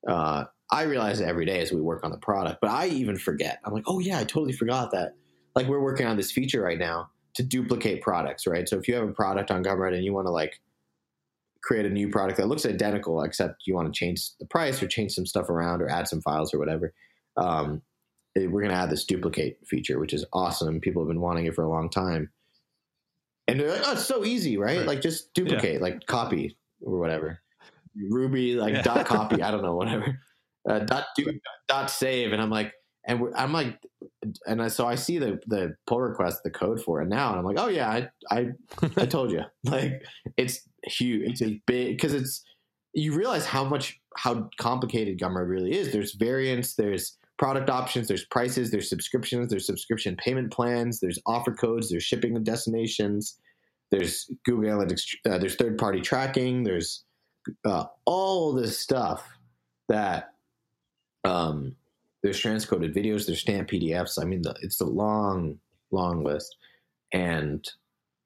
S2: Uh, I realize it every day as we work on the product, but I even forget. I'm like, oh yeah, I totally forgot that. Like we're working on this feature right now to duplicate products, right? So if you have a product on Gumroad and you want to like create a new product that looks identical, except you want to change the price or change some stuff around or add some files or whatever, um, we're going to add this duplicate feature, which is awesome. People have been wanting it for a long time and they're like, oh, it's so easy, right? right. Like just duplicate, yeah. like copy or whatever. Ruby like yeah. dot copy, <laughs> I don't know, whatever. Uh, dot do dot save, and I'm like, and I'm like, and I, so I see the the pull request, the code for it now, and I'm like, oh yeah, I I, I <laughs> told you, like it's huge, it's a big because it's you realize how much how complicated Gumroad really is. There's variants, there's product options, there's prices, there's subscriptions, there's subscription payment plans, there's offer codes, there's shipping destinations, there's Google Analytics, uh, there's third party tracking, there's uh, all this stuff that um, there's transcoded videos, there's stamped PDFs. I mean, the, it's a long, long list. And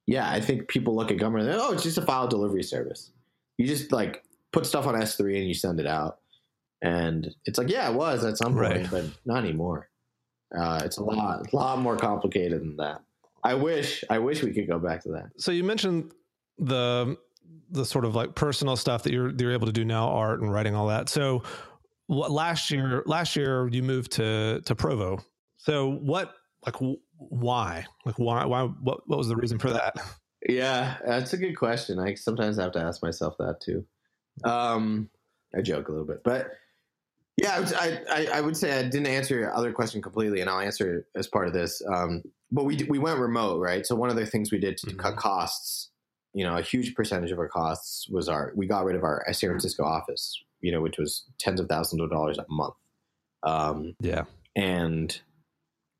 S2: yeah, I think people look at Gumroad and they're, oh, it's just a file delivery service. You just like put stuff on S3 and you send it out. And it's like, yeah, it was at some point,
S1: Right.
S2: but not anymore. Uh, it's a lot, a lot more complicated than that. I wish, I wish we could go back to that.
S1: So you mentioned the the sort of like personal stuff that you're you're able to do now, art and writing, all that. So last year? Last year you moved to to Provo. So what like why like why why what what was the reason for that?
S2: Yeah, that's a good question. I sometimes have to ask myself that too. Um, I joke a little bit, but yeah, I, I, I, would say I didn't answer your other question completely, and I'll answer it as part of this. Um, but we we went remote, right? So one of the things we did to cut costs, you know, a huge percentage of our costs was our we got rid of our San Francisco office, you know, which was tens of thousands of dollars a month. Um,
S1: Yeah.
S2: and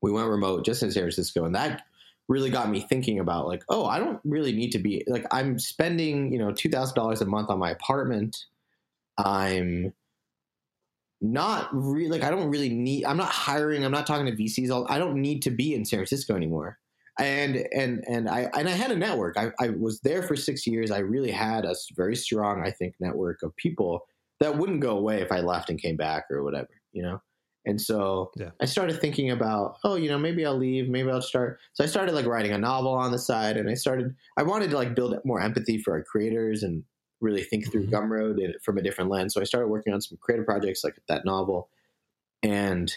S2: we went remote just in San Francisco, and that really got me thinking about like, oh, I don't really need to be like I'm spending you know two thousand dollars a month on my apartment. I'm not really like I don't really need. I'm not hiring. I'm not talking to VCs. I don't need to be in San Francisco anymore. And and and I and I had a network. I, I was there for six years. I really had a very strong, I think, network of people that wouldn't go away if I left and came back or whatever. You know. And so
S1: Yeah.
S2: I started thinking about, oh, you know, maybe I'll leave, maybe I'll start. So I started like writing a novel on the side, and I started. I wanted to like build more empathy for our creators and really think through
S1: Mhm.
S2: Gumroad and- from a different lens. So I started working on some creative projects like that novel, and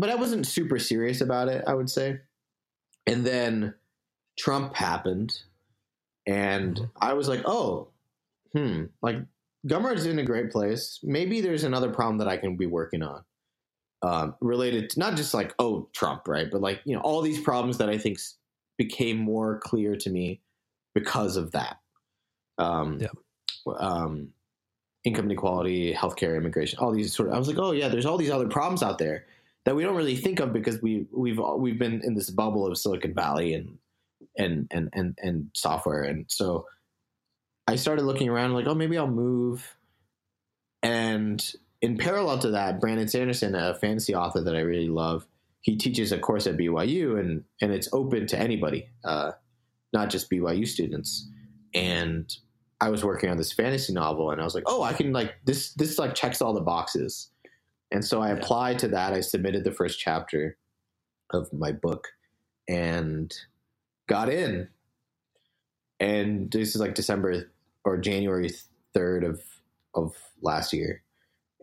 S2: but I wasn't super serious about it. I would say, and then Trump happened, and
S1: Mhm.
S2: I was like, oh, hmm, like Gumroad's in a great place. Maybe there's another problem that I can be working on um, related to not just like oh Trump, right? But like you know all these problems that I think became more clear to me because of that. Um,
S1: Yeah.
S2: um, income inequality, healthcare, immigration, all these sort of. I was like, oh yeah, there's all these other problems out there that we don't really think of because we we've we've been in this bubble of Silicon Valley and and and and and software, and so I started looking around like, oh, maybe I'll move. And in parallel to that, Brandon Sanderson, a fantasy author that I really love, he teaches a course at BYU, and and it's open to anybody, uh, not just BYU students. And I was working on this fantasy novel, and I was like, oh, I can like this. This like checks all the boxes. And so I applied to that. I submitted the first chapter of my book, and got in. And this is like December or January third of of last year,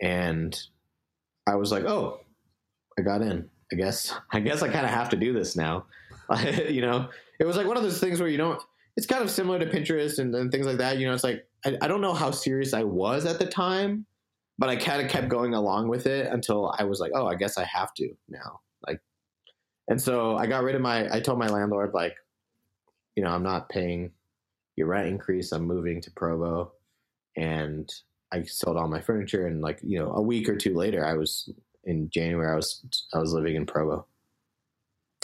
S2: and I was like, "Oh, I got in. I guess. <laughs> I guess I kind of have to do this now." <laughs> you know, it was like one of those things where you don't. It's kind of similar to Pinterest and, and things like that. You know, it's like I, I don't know how serious I was at the time, but I kind of kept going along with it until I was like, "Oh, I guess I have to now." Like, and so I got rid of my. I told my landlord like, you know, I'm not paying your rent increase. I'm moving to Provo, and I sold all my furniture. And like you know, a week or two later, I was in January. I was I was living in Provo,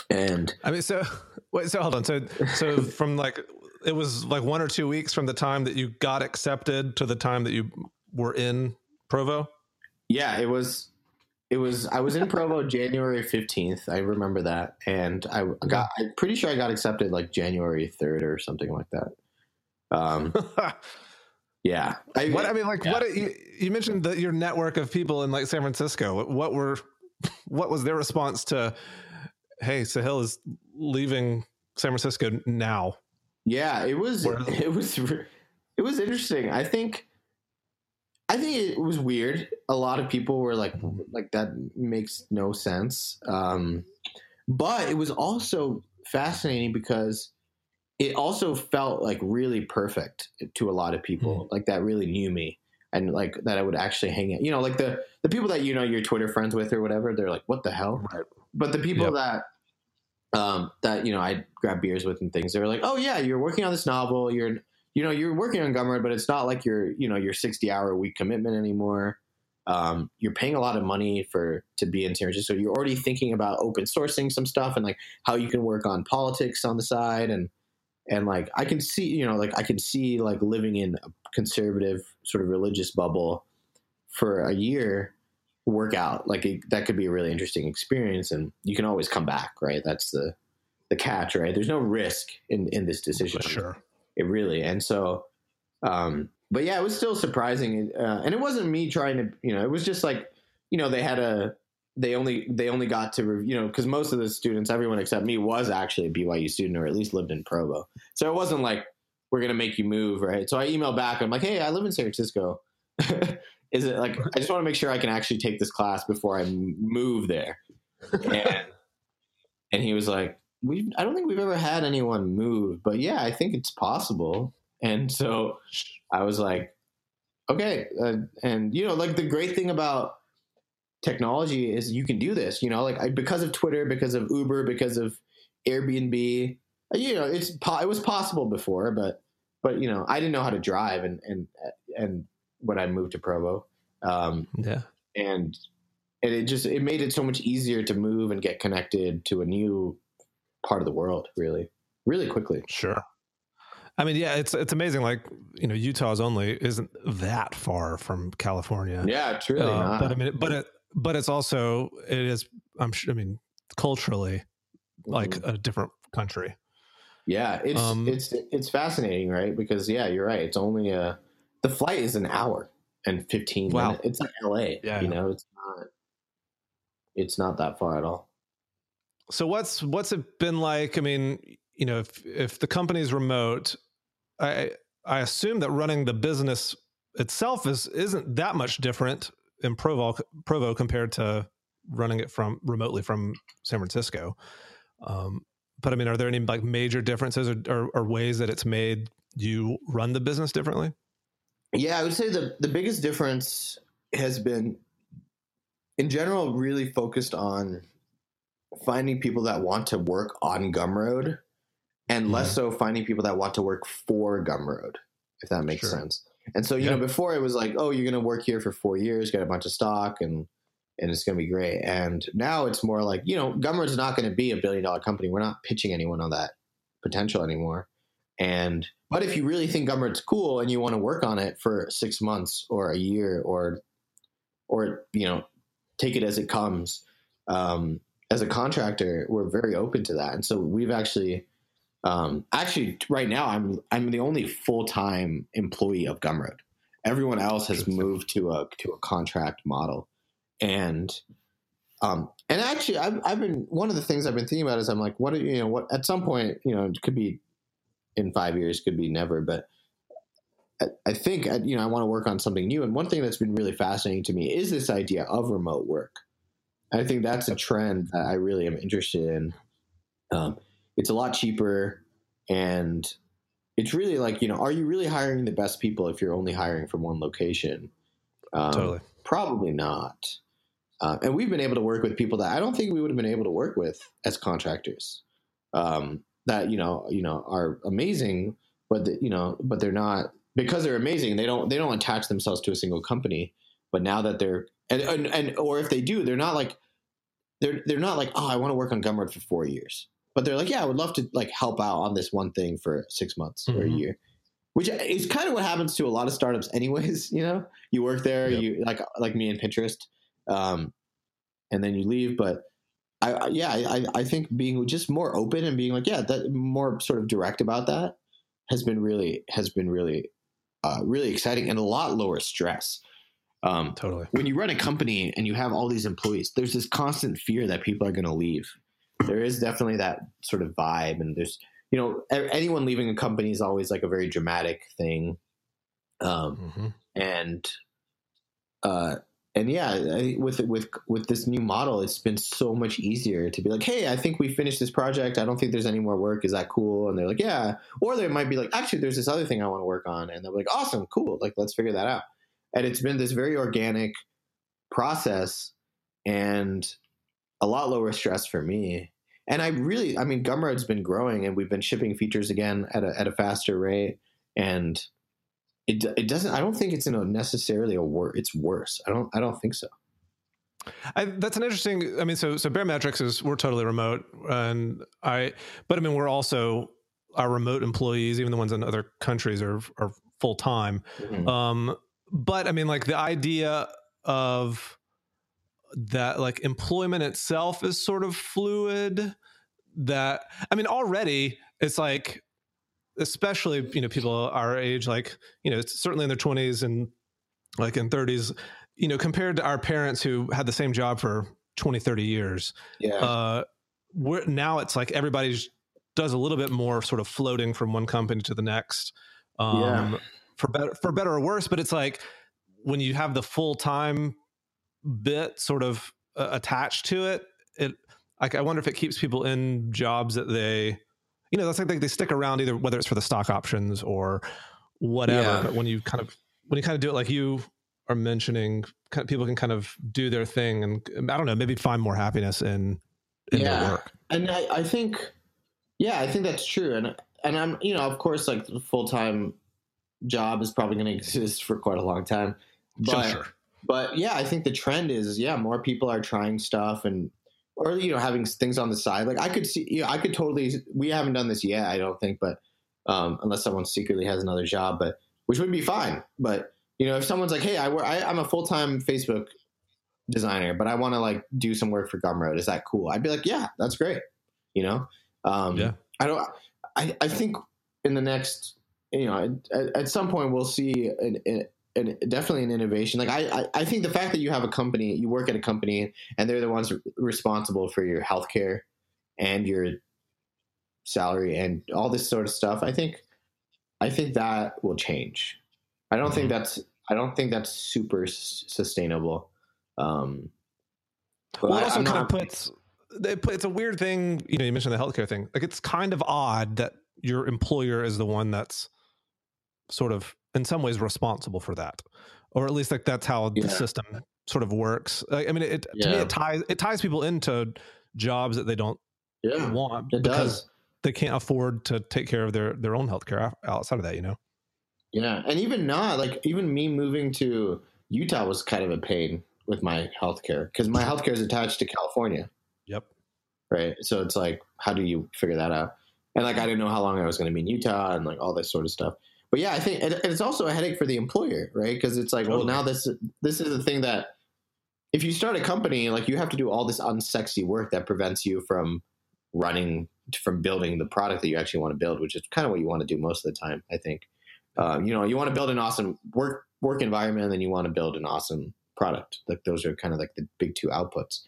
S2: and
S1: I mean, so <laughs> wait, so hold on. So so <laughs> from like it was like one or two weeks from the time that you got accepted to the time that you were in Provo.
S2: yeah, it was. It was. I was in Provo <laughs> January fifteenth. I remember that, and I got. I'm pretty sure I got accepted like January third or something like that. Um, <laughs> yeah. I,
S1: what I mean, like,
S2: yeah.
S1: what you, you mentioned that your network of people in like San Francisco. What were, what was their response to, hey, Sahil is leaving San Francisco now?
S2: Yeah, it was
S1: Where-
S2: it was it was interesting. I think I think it was weird. A lot of people were like like that makes no sense. Um but it was also fascinating because it also felt like really perfect to a lot of people like that really knew me and like that I would actually hang out. You know, like the the people that you know you're Twitter friends with or whatever, they're like, "What the hell?"
S1: Right.
S2: But the people
S1: Yep.
S2: that um, that you know I grab beers with and things. they're like, "Oh yeah, you're working on this novel. You're you know you're working on Gumroad, but it's not like your you know your 60 hour a week commitment anymore. Um, you're paying a lot of money for to be in San Francisco. You're already thinking about open sourcing some stuff and like how you can work on politics on the side and and like I can see you know like I can see like living in a conservative sort of religious bubble for a year work out like it, that could be a really interesting experience and you can always come back right? That's the the catch right? There's no risk in in this decision.
S1: Sure.
S2: it really and so um but yeah, it was still surprising, uh, and it wasn't me trying to, you know, it was just like, you know, they had a, they only they only got to, you know, because most of the students, everyone except me, was actually a BYU student or at least lived in Provo, so it wasn't like we're gonna make you move, right? So I emailed back, I'm like, hey, I live in San Francisco. <laughs> Is it like I just want to make sure I can actually take this class before I move there? And, <laughs> and he was like, we I don't think we've ever had anyone move, but yeah, I think it's possible. And so I was like, okay. Uh, and, you know, like the great thing about technology is you can do this, you know, like I, because of Twitter, because of Uber, because of Airbnb, uh, you know, it's, it was possible before, but, but, you know, I didn't know how to drive and, and, and when I moved to Provo. Um,
S1: yeah.
S2: And, and it just, it made it so much easier to move and get connected to a new part of the world, really, really quickly.
S1: Sure. I mean, yeah, it's it's amazing. Like you know, Utah's only isn't that far from California.
S2: Yeah, really uh, not.
S1: But I mean, but it, but it's also it is. I'm sure. I mean, culturally, mm-hmm. like a different country.
S2: Yeah, it's um, it's it's fascinating, right? Because yeah, you're right. It's only a the flight is an hour and fifteen wow. minutes. It's like L.A. Yeah, you know, it's not it's not that far at all.
S1: So what's what's it been like? I mean, you know, if if the company's remote, I I assume that running the business itself is isn't that much different in Provo Provo compared to running it from remotely from San Francisco. Um, but I mean, are there any like major differences or, or, or, ways that it's made you run the business differently?
S2: Yeah, I would say the the biggest difference has been, in general, really focused on finding people that want to work on Gumroad and mm-hmm. less so finding people that want to work for Gumroad, if that makes sure. sense. And so, you yeah. know, before it was like, oh, you're going to work here for four years, get a bunch of stock, and and it's going to be great. And now it's more like, you know, Gumroad's not going to be a billion dollar company. We're not pitching anyone on that potential anymore. And but if you really think Gumroad's cool and you want to work on it for six months or a year or or you know take it as it comes, um, as a contractor, we're very open to that. And so we've actually um, actually, right now, I'm I'm the only full time employee of Gumroad. Everyone else has moved to a to a contract model, and um, and actually, I've I've been one of the things I've been thinking about is I'm like, what you know, what at some point, you know, it could be in five years, could be never, but I, I think you know I want to work on something new. And one thing that's been really fascinating to me is this idea of remote work. I think that's a trend that I really am interested in. Um, it's a lot cheaper and it's really like you know are you really hiring the best people if you're only hiring from one location?
S1: Um, totally.
S2: probably not. Uh, and we've been able to work with people that i don't think we would have been able to work with as contractors. Um, that you know you know are amazing but the, you know but they're not because they're amazing they don't they don't attach themselves to a single company. But now that they're and, and, and or if they do they're not like they're they're not like oh i want to work on gumroad for four years but they're like, yeah, I would love to like help out on this one thing for six months mm-hmm. or a mm-hmm. year, which is kind of what happens to a lot of startups, anyways. <laughs> You know, you work there, yep. you like like me and Pinterest, um, and then you leave. But I, yeah, I, I think being just more open and being like, yeah, that more sort of direct about that has been really has been really uh, really exciting and a lot lower stress.
S1: Um, totally.
S2: When you run a company and you have all these employees, there's this constant fear that people are going to leave there is definitely that sort of vibe, and there's you know anyone leaving a company is always like a very dramatic thing, um, mm-hmm. and uh, and yeah, I, with with with this new model, it's been so much easier to be like, hey, I think we finished this project. I don't think there's any more work. Is that cool? And they're like, yeah. Or they might be like, actually, there's this other thing I want to work on, and they're like, awesome, cool. Like, let's figure that out. And it's been this very organic process, and a lot lower stress for me. And I really, I mean, Gumroad's been growing, and we've been shipping features again at a at a faster rate, and it it doesn't. I don't think it's in a necessarily a worse. It's worse. I don't. I don't think so.
S1: I, that's an interesting. I mean, so so Baremetrics is we're totally remote, and I. But I mean, we're also our remote employees, even the ones in other countries, are are full time. Mm-hmm. Um, but I mean, like the idea of that like employment itself is sort of fluid that i mean already it's like especially you know people our age, like you know it's certainly in their twenties and like in thirties, you know compared to our parents who had the same job for 20, 30 years.
S2: Yeah.
S1: Uh, we're, now it's like everybody's does a little bit more sort of floating from one company to the next. Um,
S2: Yeah.
S1: For better, for better or worse, but it's like when you have the full time bit sort of uh, attached to it, it like I wonder if it keeps people in jobs that they, you know, that's like they, they stick around either whether it's for the stock options or whatever.
S2: Yeah.
S1: But when you kind of when you kind of do it like you are mentioning, kind of, people can kind of do their thing and I don't know, maybe find more happiness in in
S2: Yeah.
S1: their work.
S2: and I, I think yeah i think that's true and and i'm you know of course like the full-time job is probably going <laughs> to exist for quite a long time but
S1: sure.
S2: But yeah i think the trend is yeah more people are trying stuff and or you know having things on the side. Like i could see you know i could totally we haven't done this yet i don't think but um unless someone secretly has another job but which would be fine. But you know if someone's like hey i work I, i'm a full-time facebook designer but i want to like do some work for gumroad. Is that cool? I'd be like yeah that's great you know? Um
S1: Yeah.
S2: i don't i i think in the next you know at, at some point we'll see an, an, an definitely an innovation like I, I i think the fact that you have a company you work at a company and they're the ones responsible for your healthcare and your salary and all this sort of stuff i think i think that will change i don't think that's i don't think that's super s- sustainable um
S1: Well,
S2: I-
S1: also
S2: I'm
S1: kind
S2: not-
S1: of puts it put- it's a weird thing. You know, you mentioned the healthcare thing. Like, it's kind of odd that your employer is the one that's sort of, in some ways, responsible for that, or at least like that's how
S2: Yeah.
S1: the system sort of works. Like, I mean, it to me it ties it ties people into jobs that they don't
S2: yeah
S1: want
S2: it
S1: because
S2: does
S1: they can't afford to take care of their their own healthcare ou- outside of that. You know.
S2: Yeah, and even not like even me moving to Utah was kind of a pain with my healthcare because my <laughs> healthcare is attached to California,
S1: Yep.
S2: right? So it's like, how do you figure that out? And like, I didn't know how long I was going to be in Utah and like all this sort of stuff. But yeah, I think and it's also a headache for the employer, right? Because it's like, well, now this this is the thing that if you start a company, like you have to do all this unsexy work that prevents you from running from building the product that you actually want to build, which is kind of what you want to do most of the time, I think. Um, you know, you want to build an awesome work work environment, and then you want to build an awesome product. Like those are kind of like the big two outputs.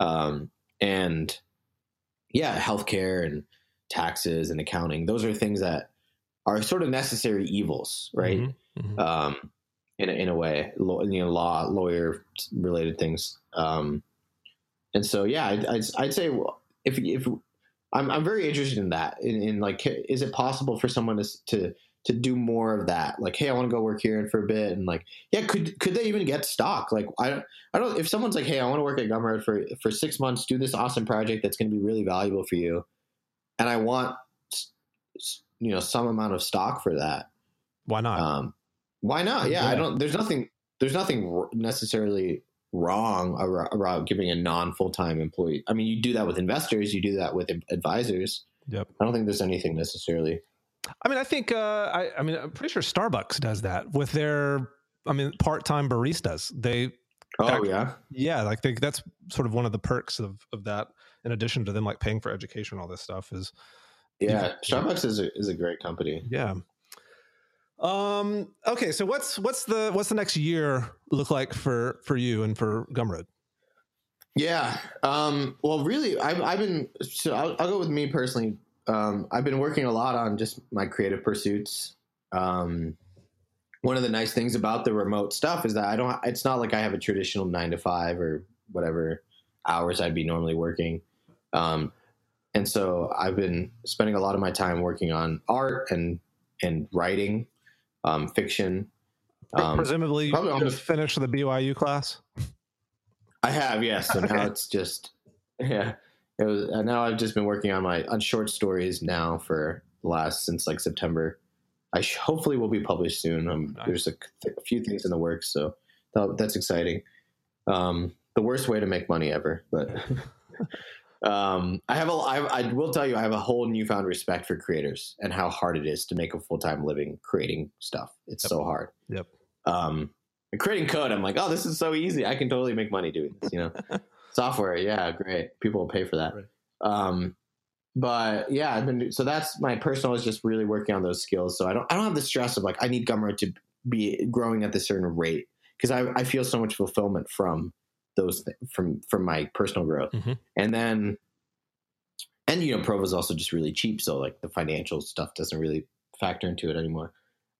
S2: Um, and yeah, healthcare and taxes and accounting; those are things that are sort of necessary evils, right?
S1: Mhm, mhm.
S2: um, in a, in a way, law, you know, law, lawyer related things. Um, and so, yeah, I'd, I'd, I'd say well, if if I'm I'm very interested in that. In, in like, is it possible for someone to to to do more of that? Like, hey, I want to go work here for a bit, and like, yeah, could could they even get stock? Like, I don't I don't. If someone's like, hey, I want to work at Gumroad for for six months, do this awesome project that's going to be really valuable for you, and I want you know some amount of stock for that.
S1: Why not?
S2: Um, why not? Yeah, I don't. There's nothing. There's nothing necessarily wrong about giving a non full time employee. I mean, you do that with investors. You do that with advisors.
S1: yep.
S2: I don't think there's anything necessarily.
S1: I mean, I think uh, I, I mean, I'm pretty sure Starbucks does that with their, I mean, part-time baristas. They,
S2: Oh
S1: Fact-
S2: yeah,
S1: yeah, like they, that's sort of one of the perks of of that. In addition to them like paying for education, all this stuff is,
S2: yeah. Starbucks is a, is a great company.
S1: yeah. Um. Okay. So what's what's the what's the next year look like for for you and for Gumroad?
S2: Yeah. Um, well, really, I've, I've been. So I'll, I'll go with me personally. Um, I've been working a lot on just my creative pursuits. Um, one of the nice things about the remote stuff is that I don't. It's not like I have a traditional nine to five or whatever hours I'd be normally working. Um, and so I've been spending a lot of my time working on art and and writing, um, fiction. Um,
S1: Presumably, you
S2: probably
S1: just
S2: almost-
S1: finished the BYU class.
S2: I have, yes. So now it's just, yeah. It was uh, now. I've just been working on my on short stories now for the last since like September. I sh- hopefully will be published soon. Um,
S1: Nice.
S2: There's a, th- a few things in the works, so that, that's exciting. Um, the worst way to make money ever, but <laughs> um, I have a. I, I will tell you, I have a whole newfound respect for creators and how hard it is to make a full time living creating stuff. It's
S1: Yep.
S2: so hard
S1: Yep.
S2: um and creating code i'm like oh this is so easy i can totally make money doing this you know <laughs> software yeah great people will pay for that
S1: Right.
S2: um but yeah, I've been so that's my personal is just really working on those skills. So I don't I don't have the stress of like I need Gumroad to be growing at this certain rate because I, I feel so much fulfillment from those th- from from my personal growth,
S1: mm-hmm.
S2: and then and you know Provo is also just really cheap, so like the financial stuff doesn't really factor into it anymore.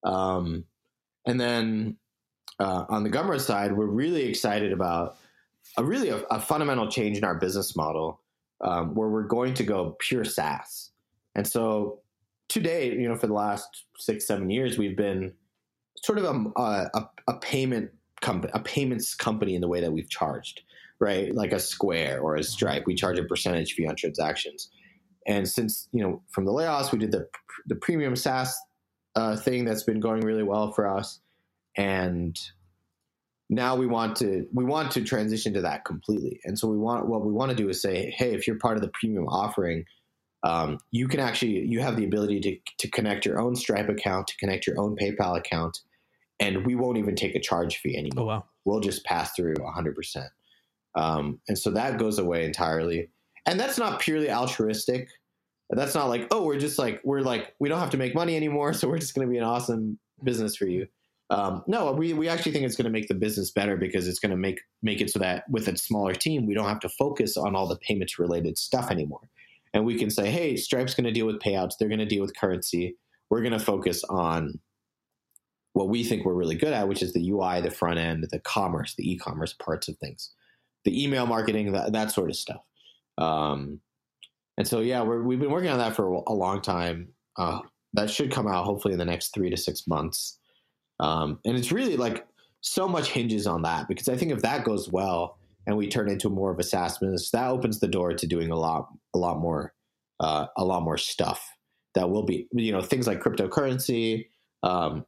S2: Um, and then uh, on the Gumroad side, we're really excited about a really a, a fundamental change in our business model um, where we're going to go pure SaaS. And so today, you know, for the last six, seven years, we've been sort of a, a, a payment company, a payments company in the way that we've charged, right? Like a Square or a Stripe, we charge a percentage fee on transactions. And since you know from the layoffs, we did the the premium SaaS uh, thing that's been going really well for us, and now we want to we want to transition to that completely and so we want what we want to do is say hey if you're part of the premium offering um, you can actually you have the ability to, to connect your own stripe account to connect your own paypal account and we won't even take a charge fee anymore
S1: oh, wow.
S2: we'll just pass through 100% um, and so that goes away entirely and that's not purely altruistic that's not like oh we're just like we're like we don't have to make money anymore <laughs> so we're just going to be an awesome business for you um, no, we, we actually think it's going to make the business better because it's going to make make it so that with a smaller team, we don't have to focus on all the payments related stuff anymore. And we can say, hey, Stripe's going to deal with payouts. They're going to deal with currency. We're going to focus on what we think we're really good at, which is the UI, the front end, the commerce, the e-commerce parts of things, the email marketing, that, that sort of stuff. Um, and so, yeah, we have been working on that for a long time. Uh, that should come out hopefully in the next three to six months. Um, and it's really like so much hinges on that because I think if that goes well and we turn into more of a SaaS business, that opens the door to doing a lot, a lot more, uh, a lot more stuff that will be, you know, things like cryptocurrency, um,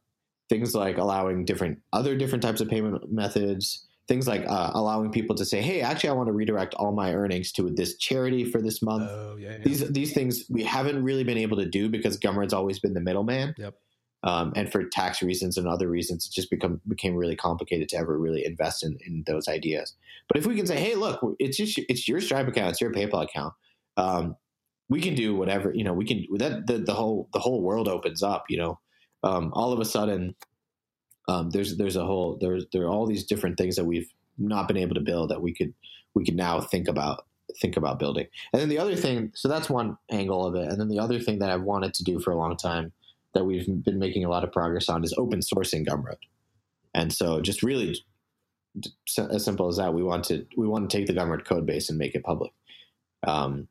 S2: things like allowing different other different types of payment methods, things like uh, allowing people to say, "Hey, actually, I want to redirect all my earnings to this charity for this month."
S1: Oh, yeah, yeah.
S2: These these things we haven't really been able to do because Gumroad's always been the middleman.
S1: Yep.
S2: Um, and for tax reasons and other reasons, it just become became really complicated to ever really invest in, in those ideas. But if we can say, hey, look, it's just it's your Stripe account, it's your PayPal account, um, we can do whatever you know. We can that the, the whole the whole world opens up. You know, um, all of a sudden, um, there's there's a whole there's there are all these different things that we've not been able to build that we could we could now think about think about building. And then the other thing, so that's one angle of it. And then the other thing that I've wanted to do for a long time that we've been making a lot of progress on is open sourcing Gumroad. And so just really as simple as that, we want to we want to take the Gumroad code base and make it public. Um,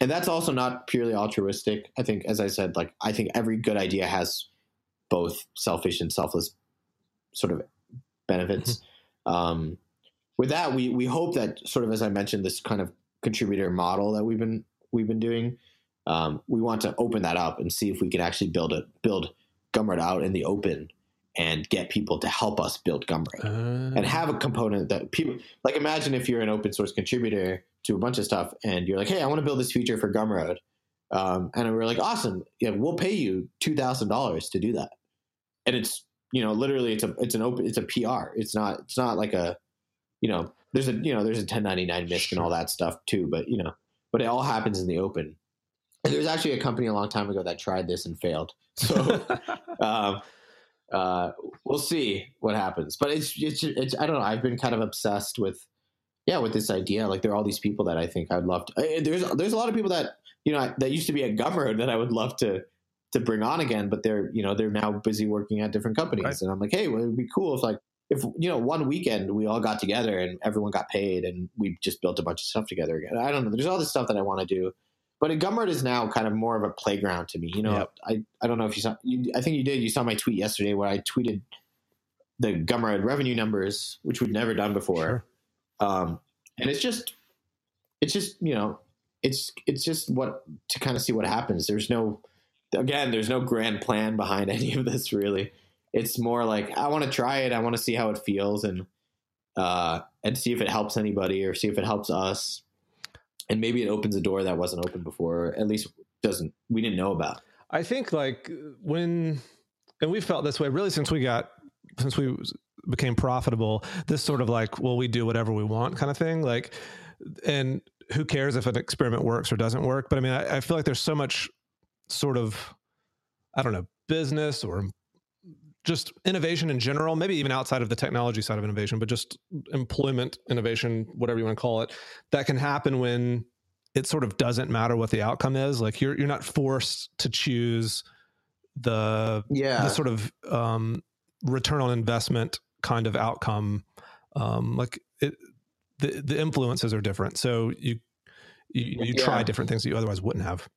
S2: and that's also not purely altruistic. I think, as I said, like I think every good idea has both selfish and selfless sort of benefits. Mm-hmm. Um, with that, we we hope that sort of as I mentioned, this kind of contributor model that we've been we've been doing um, we want to open that up and see if we can actually build it build Gumroad out in the open and get people to help us build Gumroad uh, and have a component that people like. Imagine if you're an open source contributor to a bunch of stuff and you're like, "Hey, I want to build this feature for Gumroad," um, and we're like, "Awesome, yeah, we'll pay you two thousand dollars to do that." And it's you know literally it's a it's an open it's a PR. It's not it's not like a you know there's a you know there's a 1099 MISC and all that stuff too, but you know but it all happens in the open there was actually a company a long time ago that tried this and failed. <laughs> So um, uh, we'll see what happens. But it's, it's, it's I don't know. I've been kind of obsessed with yeah with this idea. Like there are all these people that I think I'd love to. There's there's a lot of people that you know that used to be a Gumroad that I would love to to bring on again, but they're you know they're now busy working at different companies, right. and I'm like, hey, well, it would be cool if like if you know one weekend we all got together and everyone got paid and we just built a bunch of stuff together again. I don't know. There's all this stuff that I want to do but a Gumroad is now kind of more of a playground to me. You know, yep. I, I don't know if you saw, you, I think you did. You saw my tweet yesterday where I tweeted the Gumroad revenue numbers, which we'd never done before. Sure. Um, and it's just, it's just, you know, it's, it's just what to kind of see what happens. There's no, again, there's no grand plan behind <laughs> any of this really. It's more like, I want to try it. I want to see how it feels and, uh, and see if it helps anybody or see if it helps us and maybe it opens a door that wasn't open before at least doesn't we didn't know about
S1: i think like when and we felt this way really since we got since we became profitable this sort of like well we do whatever we want kind of thing like and who cares if an experiment works or doesn't work? But I mean, I, I feel like there's so much sort of, I don't know, business or just innovation in general, maybe even outside of the technology side of innovation, but just employment innovation, whatever you want to call it, that can happen when it sort of doesn't matter what the outcome is. Like you're you're not forced to choose the
S2: yeah
S1: the sort of um, return on investment kind of outcome. Um, like it, the the influences are different, so you you, you try
S2: Yeah.
S1: different things that you otherwise wouldn't have.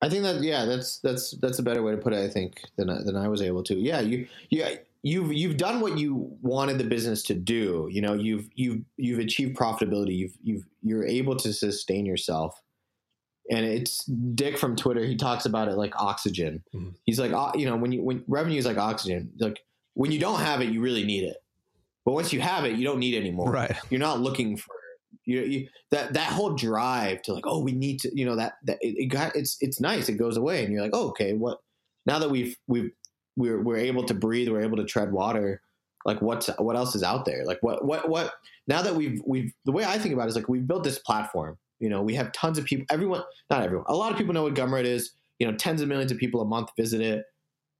S2: I think that yeah, that's that's that's a better way to put it. I think than I- than I was able to. Yeah, you yeah you've you've done what you wanted the business to do. You know, you've you've you've achieved profitability. You've you've you're able to sustain yourself. And it's Dick from Twitter. He talks about it like oxygen.
S1: Mhm.
S2: He's like, you know, when you when revenue is like oxygen. Like when you don't have it, you really need it. But once you have it, you don't need it anymore.
S1: Right.
S2: you're not looking for you, you that that whole drive to like oh we need to you know that that it, it got it's it's nice. It goes away and you're like oh okay what now that we've we've we're we're able to breathe we're able to tread water like what's what else is out there? Like what what what now that we've we've the way I think about it is like we've built this platform. You know we have tons of people everyone not everyone a lot of people know what Gumroad is. You know tens of millions of people a month visit it.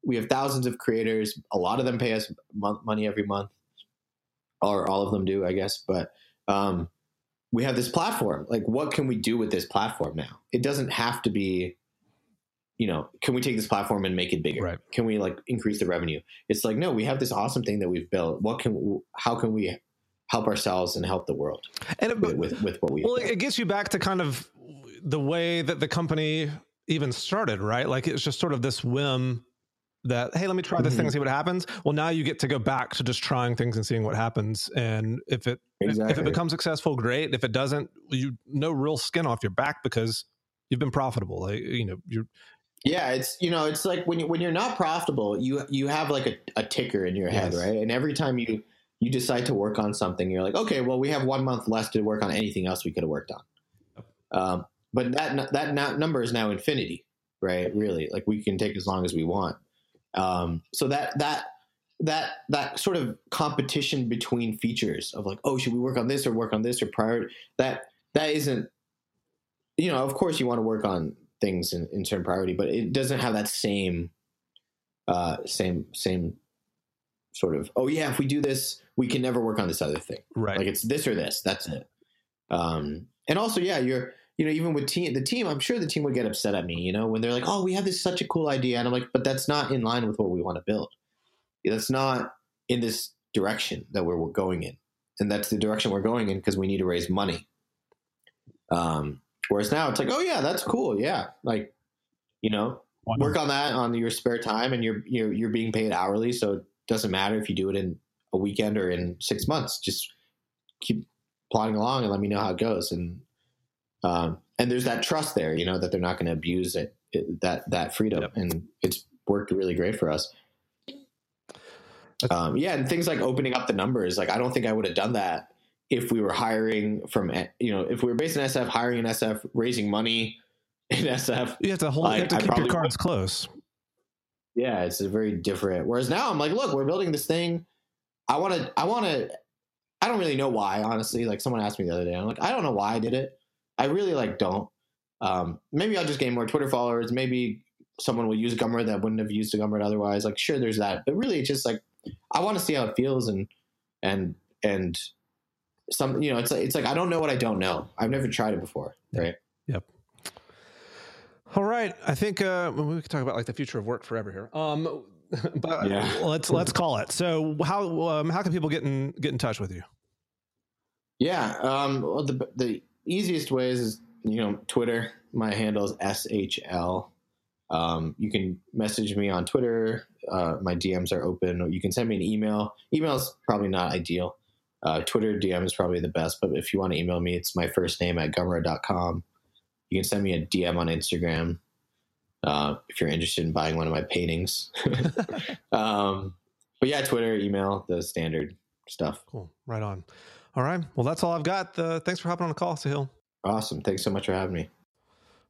S2: We have thousands of creators. A lot of them pay us money every month or all of them do, I guess. But um, we have this platform. Like, what can we do with this platform now? It doesn't have to be, you know, can we take this platform and make it bigger?
S1: Right.
S2: Can we like increase the revenue? It's like, no, we have this awesome thing that we've built. What can, how can we help ourselves and help the world
S1: And it,
S2: with, with, with what we
S1: well, it gets you back to kind of the way that the company even started, right? Like it's just sort of this whim that hey, let me try this thing
S2: Mhm.
S1: and see what happens. Well, now you get to go back to just trying things and seeing what happens. And if it if it becomes successful, great. If it doesn't, you no real skin off your back because you've been profitable. Like, you know, you're
S2: Yeah, it's you know, it's like when you when you're not profitable, you you have like a, a ticker in your head,
S1: Yes.
S2: right? And every time you you decide to work on something, you're like, okay, well, we have one month less to work on anything else we could have worked on. Um, but that that number is now infinity, right? Really, like we can take as long as we want. Um, so that that that that sort of competition between features of like, oh, should we work on this or work on this or prior that that isn't you know, of course you want to work on things in, in certain priority, but it doesn't have that same uh same same sort of oh yeah, if we do this, we can never work on this other thing.
S1: right.
S2: Like it's this or this. That's it. Um and also yeah, you're you know, even with team the team, I'm sure the team would get upset at me, you know, when they're like, Oh, we have this such a cool idea. And I'm like, but that's not in line with what we want to build. That's not in this direction that we're, we're going in. And that's the direction we're going in because we need to raise money. Um, whereas now it's like, oh yeah, that's cool. Yeah. Like, you know, work on that on your spare time and you're, you're, you're being paid hourly. So it doesn't matter if you do it in a weekend or in six months, just keep plodding along and let me know how it goes. And, um, and there's that trust there, you know, that they're not going to abuse it, it, that, that freedom.
S1: Yep.
S2: And it's worked really great for us. Um, yeah, and things like opening up the numbers. Like, I don't think I would have done that if we were hiring from, you know, if we were based in SF, hiring in SF, raising money <laughs> in SF.
S1: you have to hold. you have to
S2: I
S1: keep your
S2: probably
S1: cards close.
S2: Yeah, it's a very different. Whereas now I'm like, look, we're building this thing. I want to. I want to. I don't really know why, honestly. Like someone asked me the other day, I'm like, I don't know why I did it. I really like don't. Um, maybe I'll just gain more Twitter followers. Maybe someone will use Gumroad that wouldn't have used a Gumroad otherwise. Like, sure, there's that, but really, it's just like I want to see how it feels and and and some. You know, it's like it's like I don't know what I don't know. I've never tried it before, right? Yep.
S1: All right, I think uh, we could talk about like the future of work forever here. Um, <laughs> but
S2: Yeah.
S1: let's let's call it. So how um, how can people get in get in touch with you?
S2: Yeah. Um, well, the the easiest way is you know Twitter. My handle is shl. Um, you can message me on Twitter. Uh, my DMs are open. You can send me an email. Email is probably not ideal. Uh, Twitter DM is probably the best. But if you want to email me, it's my first name at gumroad.com. You can send me a DM on Instagram uh, if you're interested in buying one of my paintings. <laughs> <laughs> um, but yeah, Twitter, email, the standard stuff.
S1: Cool, right on. All right, well that's all I've got. Uh, thanks for hopping on the call, Sahil.
S2: Awesome. Thanks so much for having me.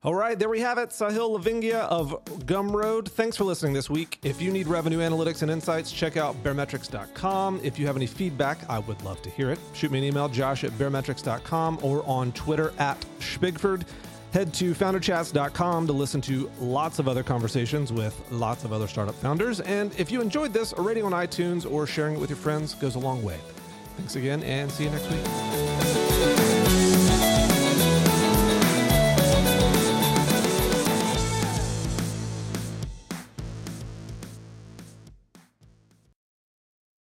S1: All right, there we have it. Sahil Lavingia of Gumroad. Thanks for listening this week. If you need revenue analytics and insights, check out baremetrics.com. If you have any feedback, I would love to hear it. Shoot me an email, josh at baremetrics.com or on Twitter at Shpigford. Head to founderchats.com to listen to lots of other conversations with lots of other startup founders. And if you enjoyed this, a rating on iTunes or sharing it with your friends goes a long way. Thanks again, and see you next week.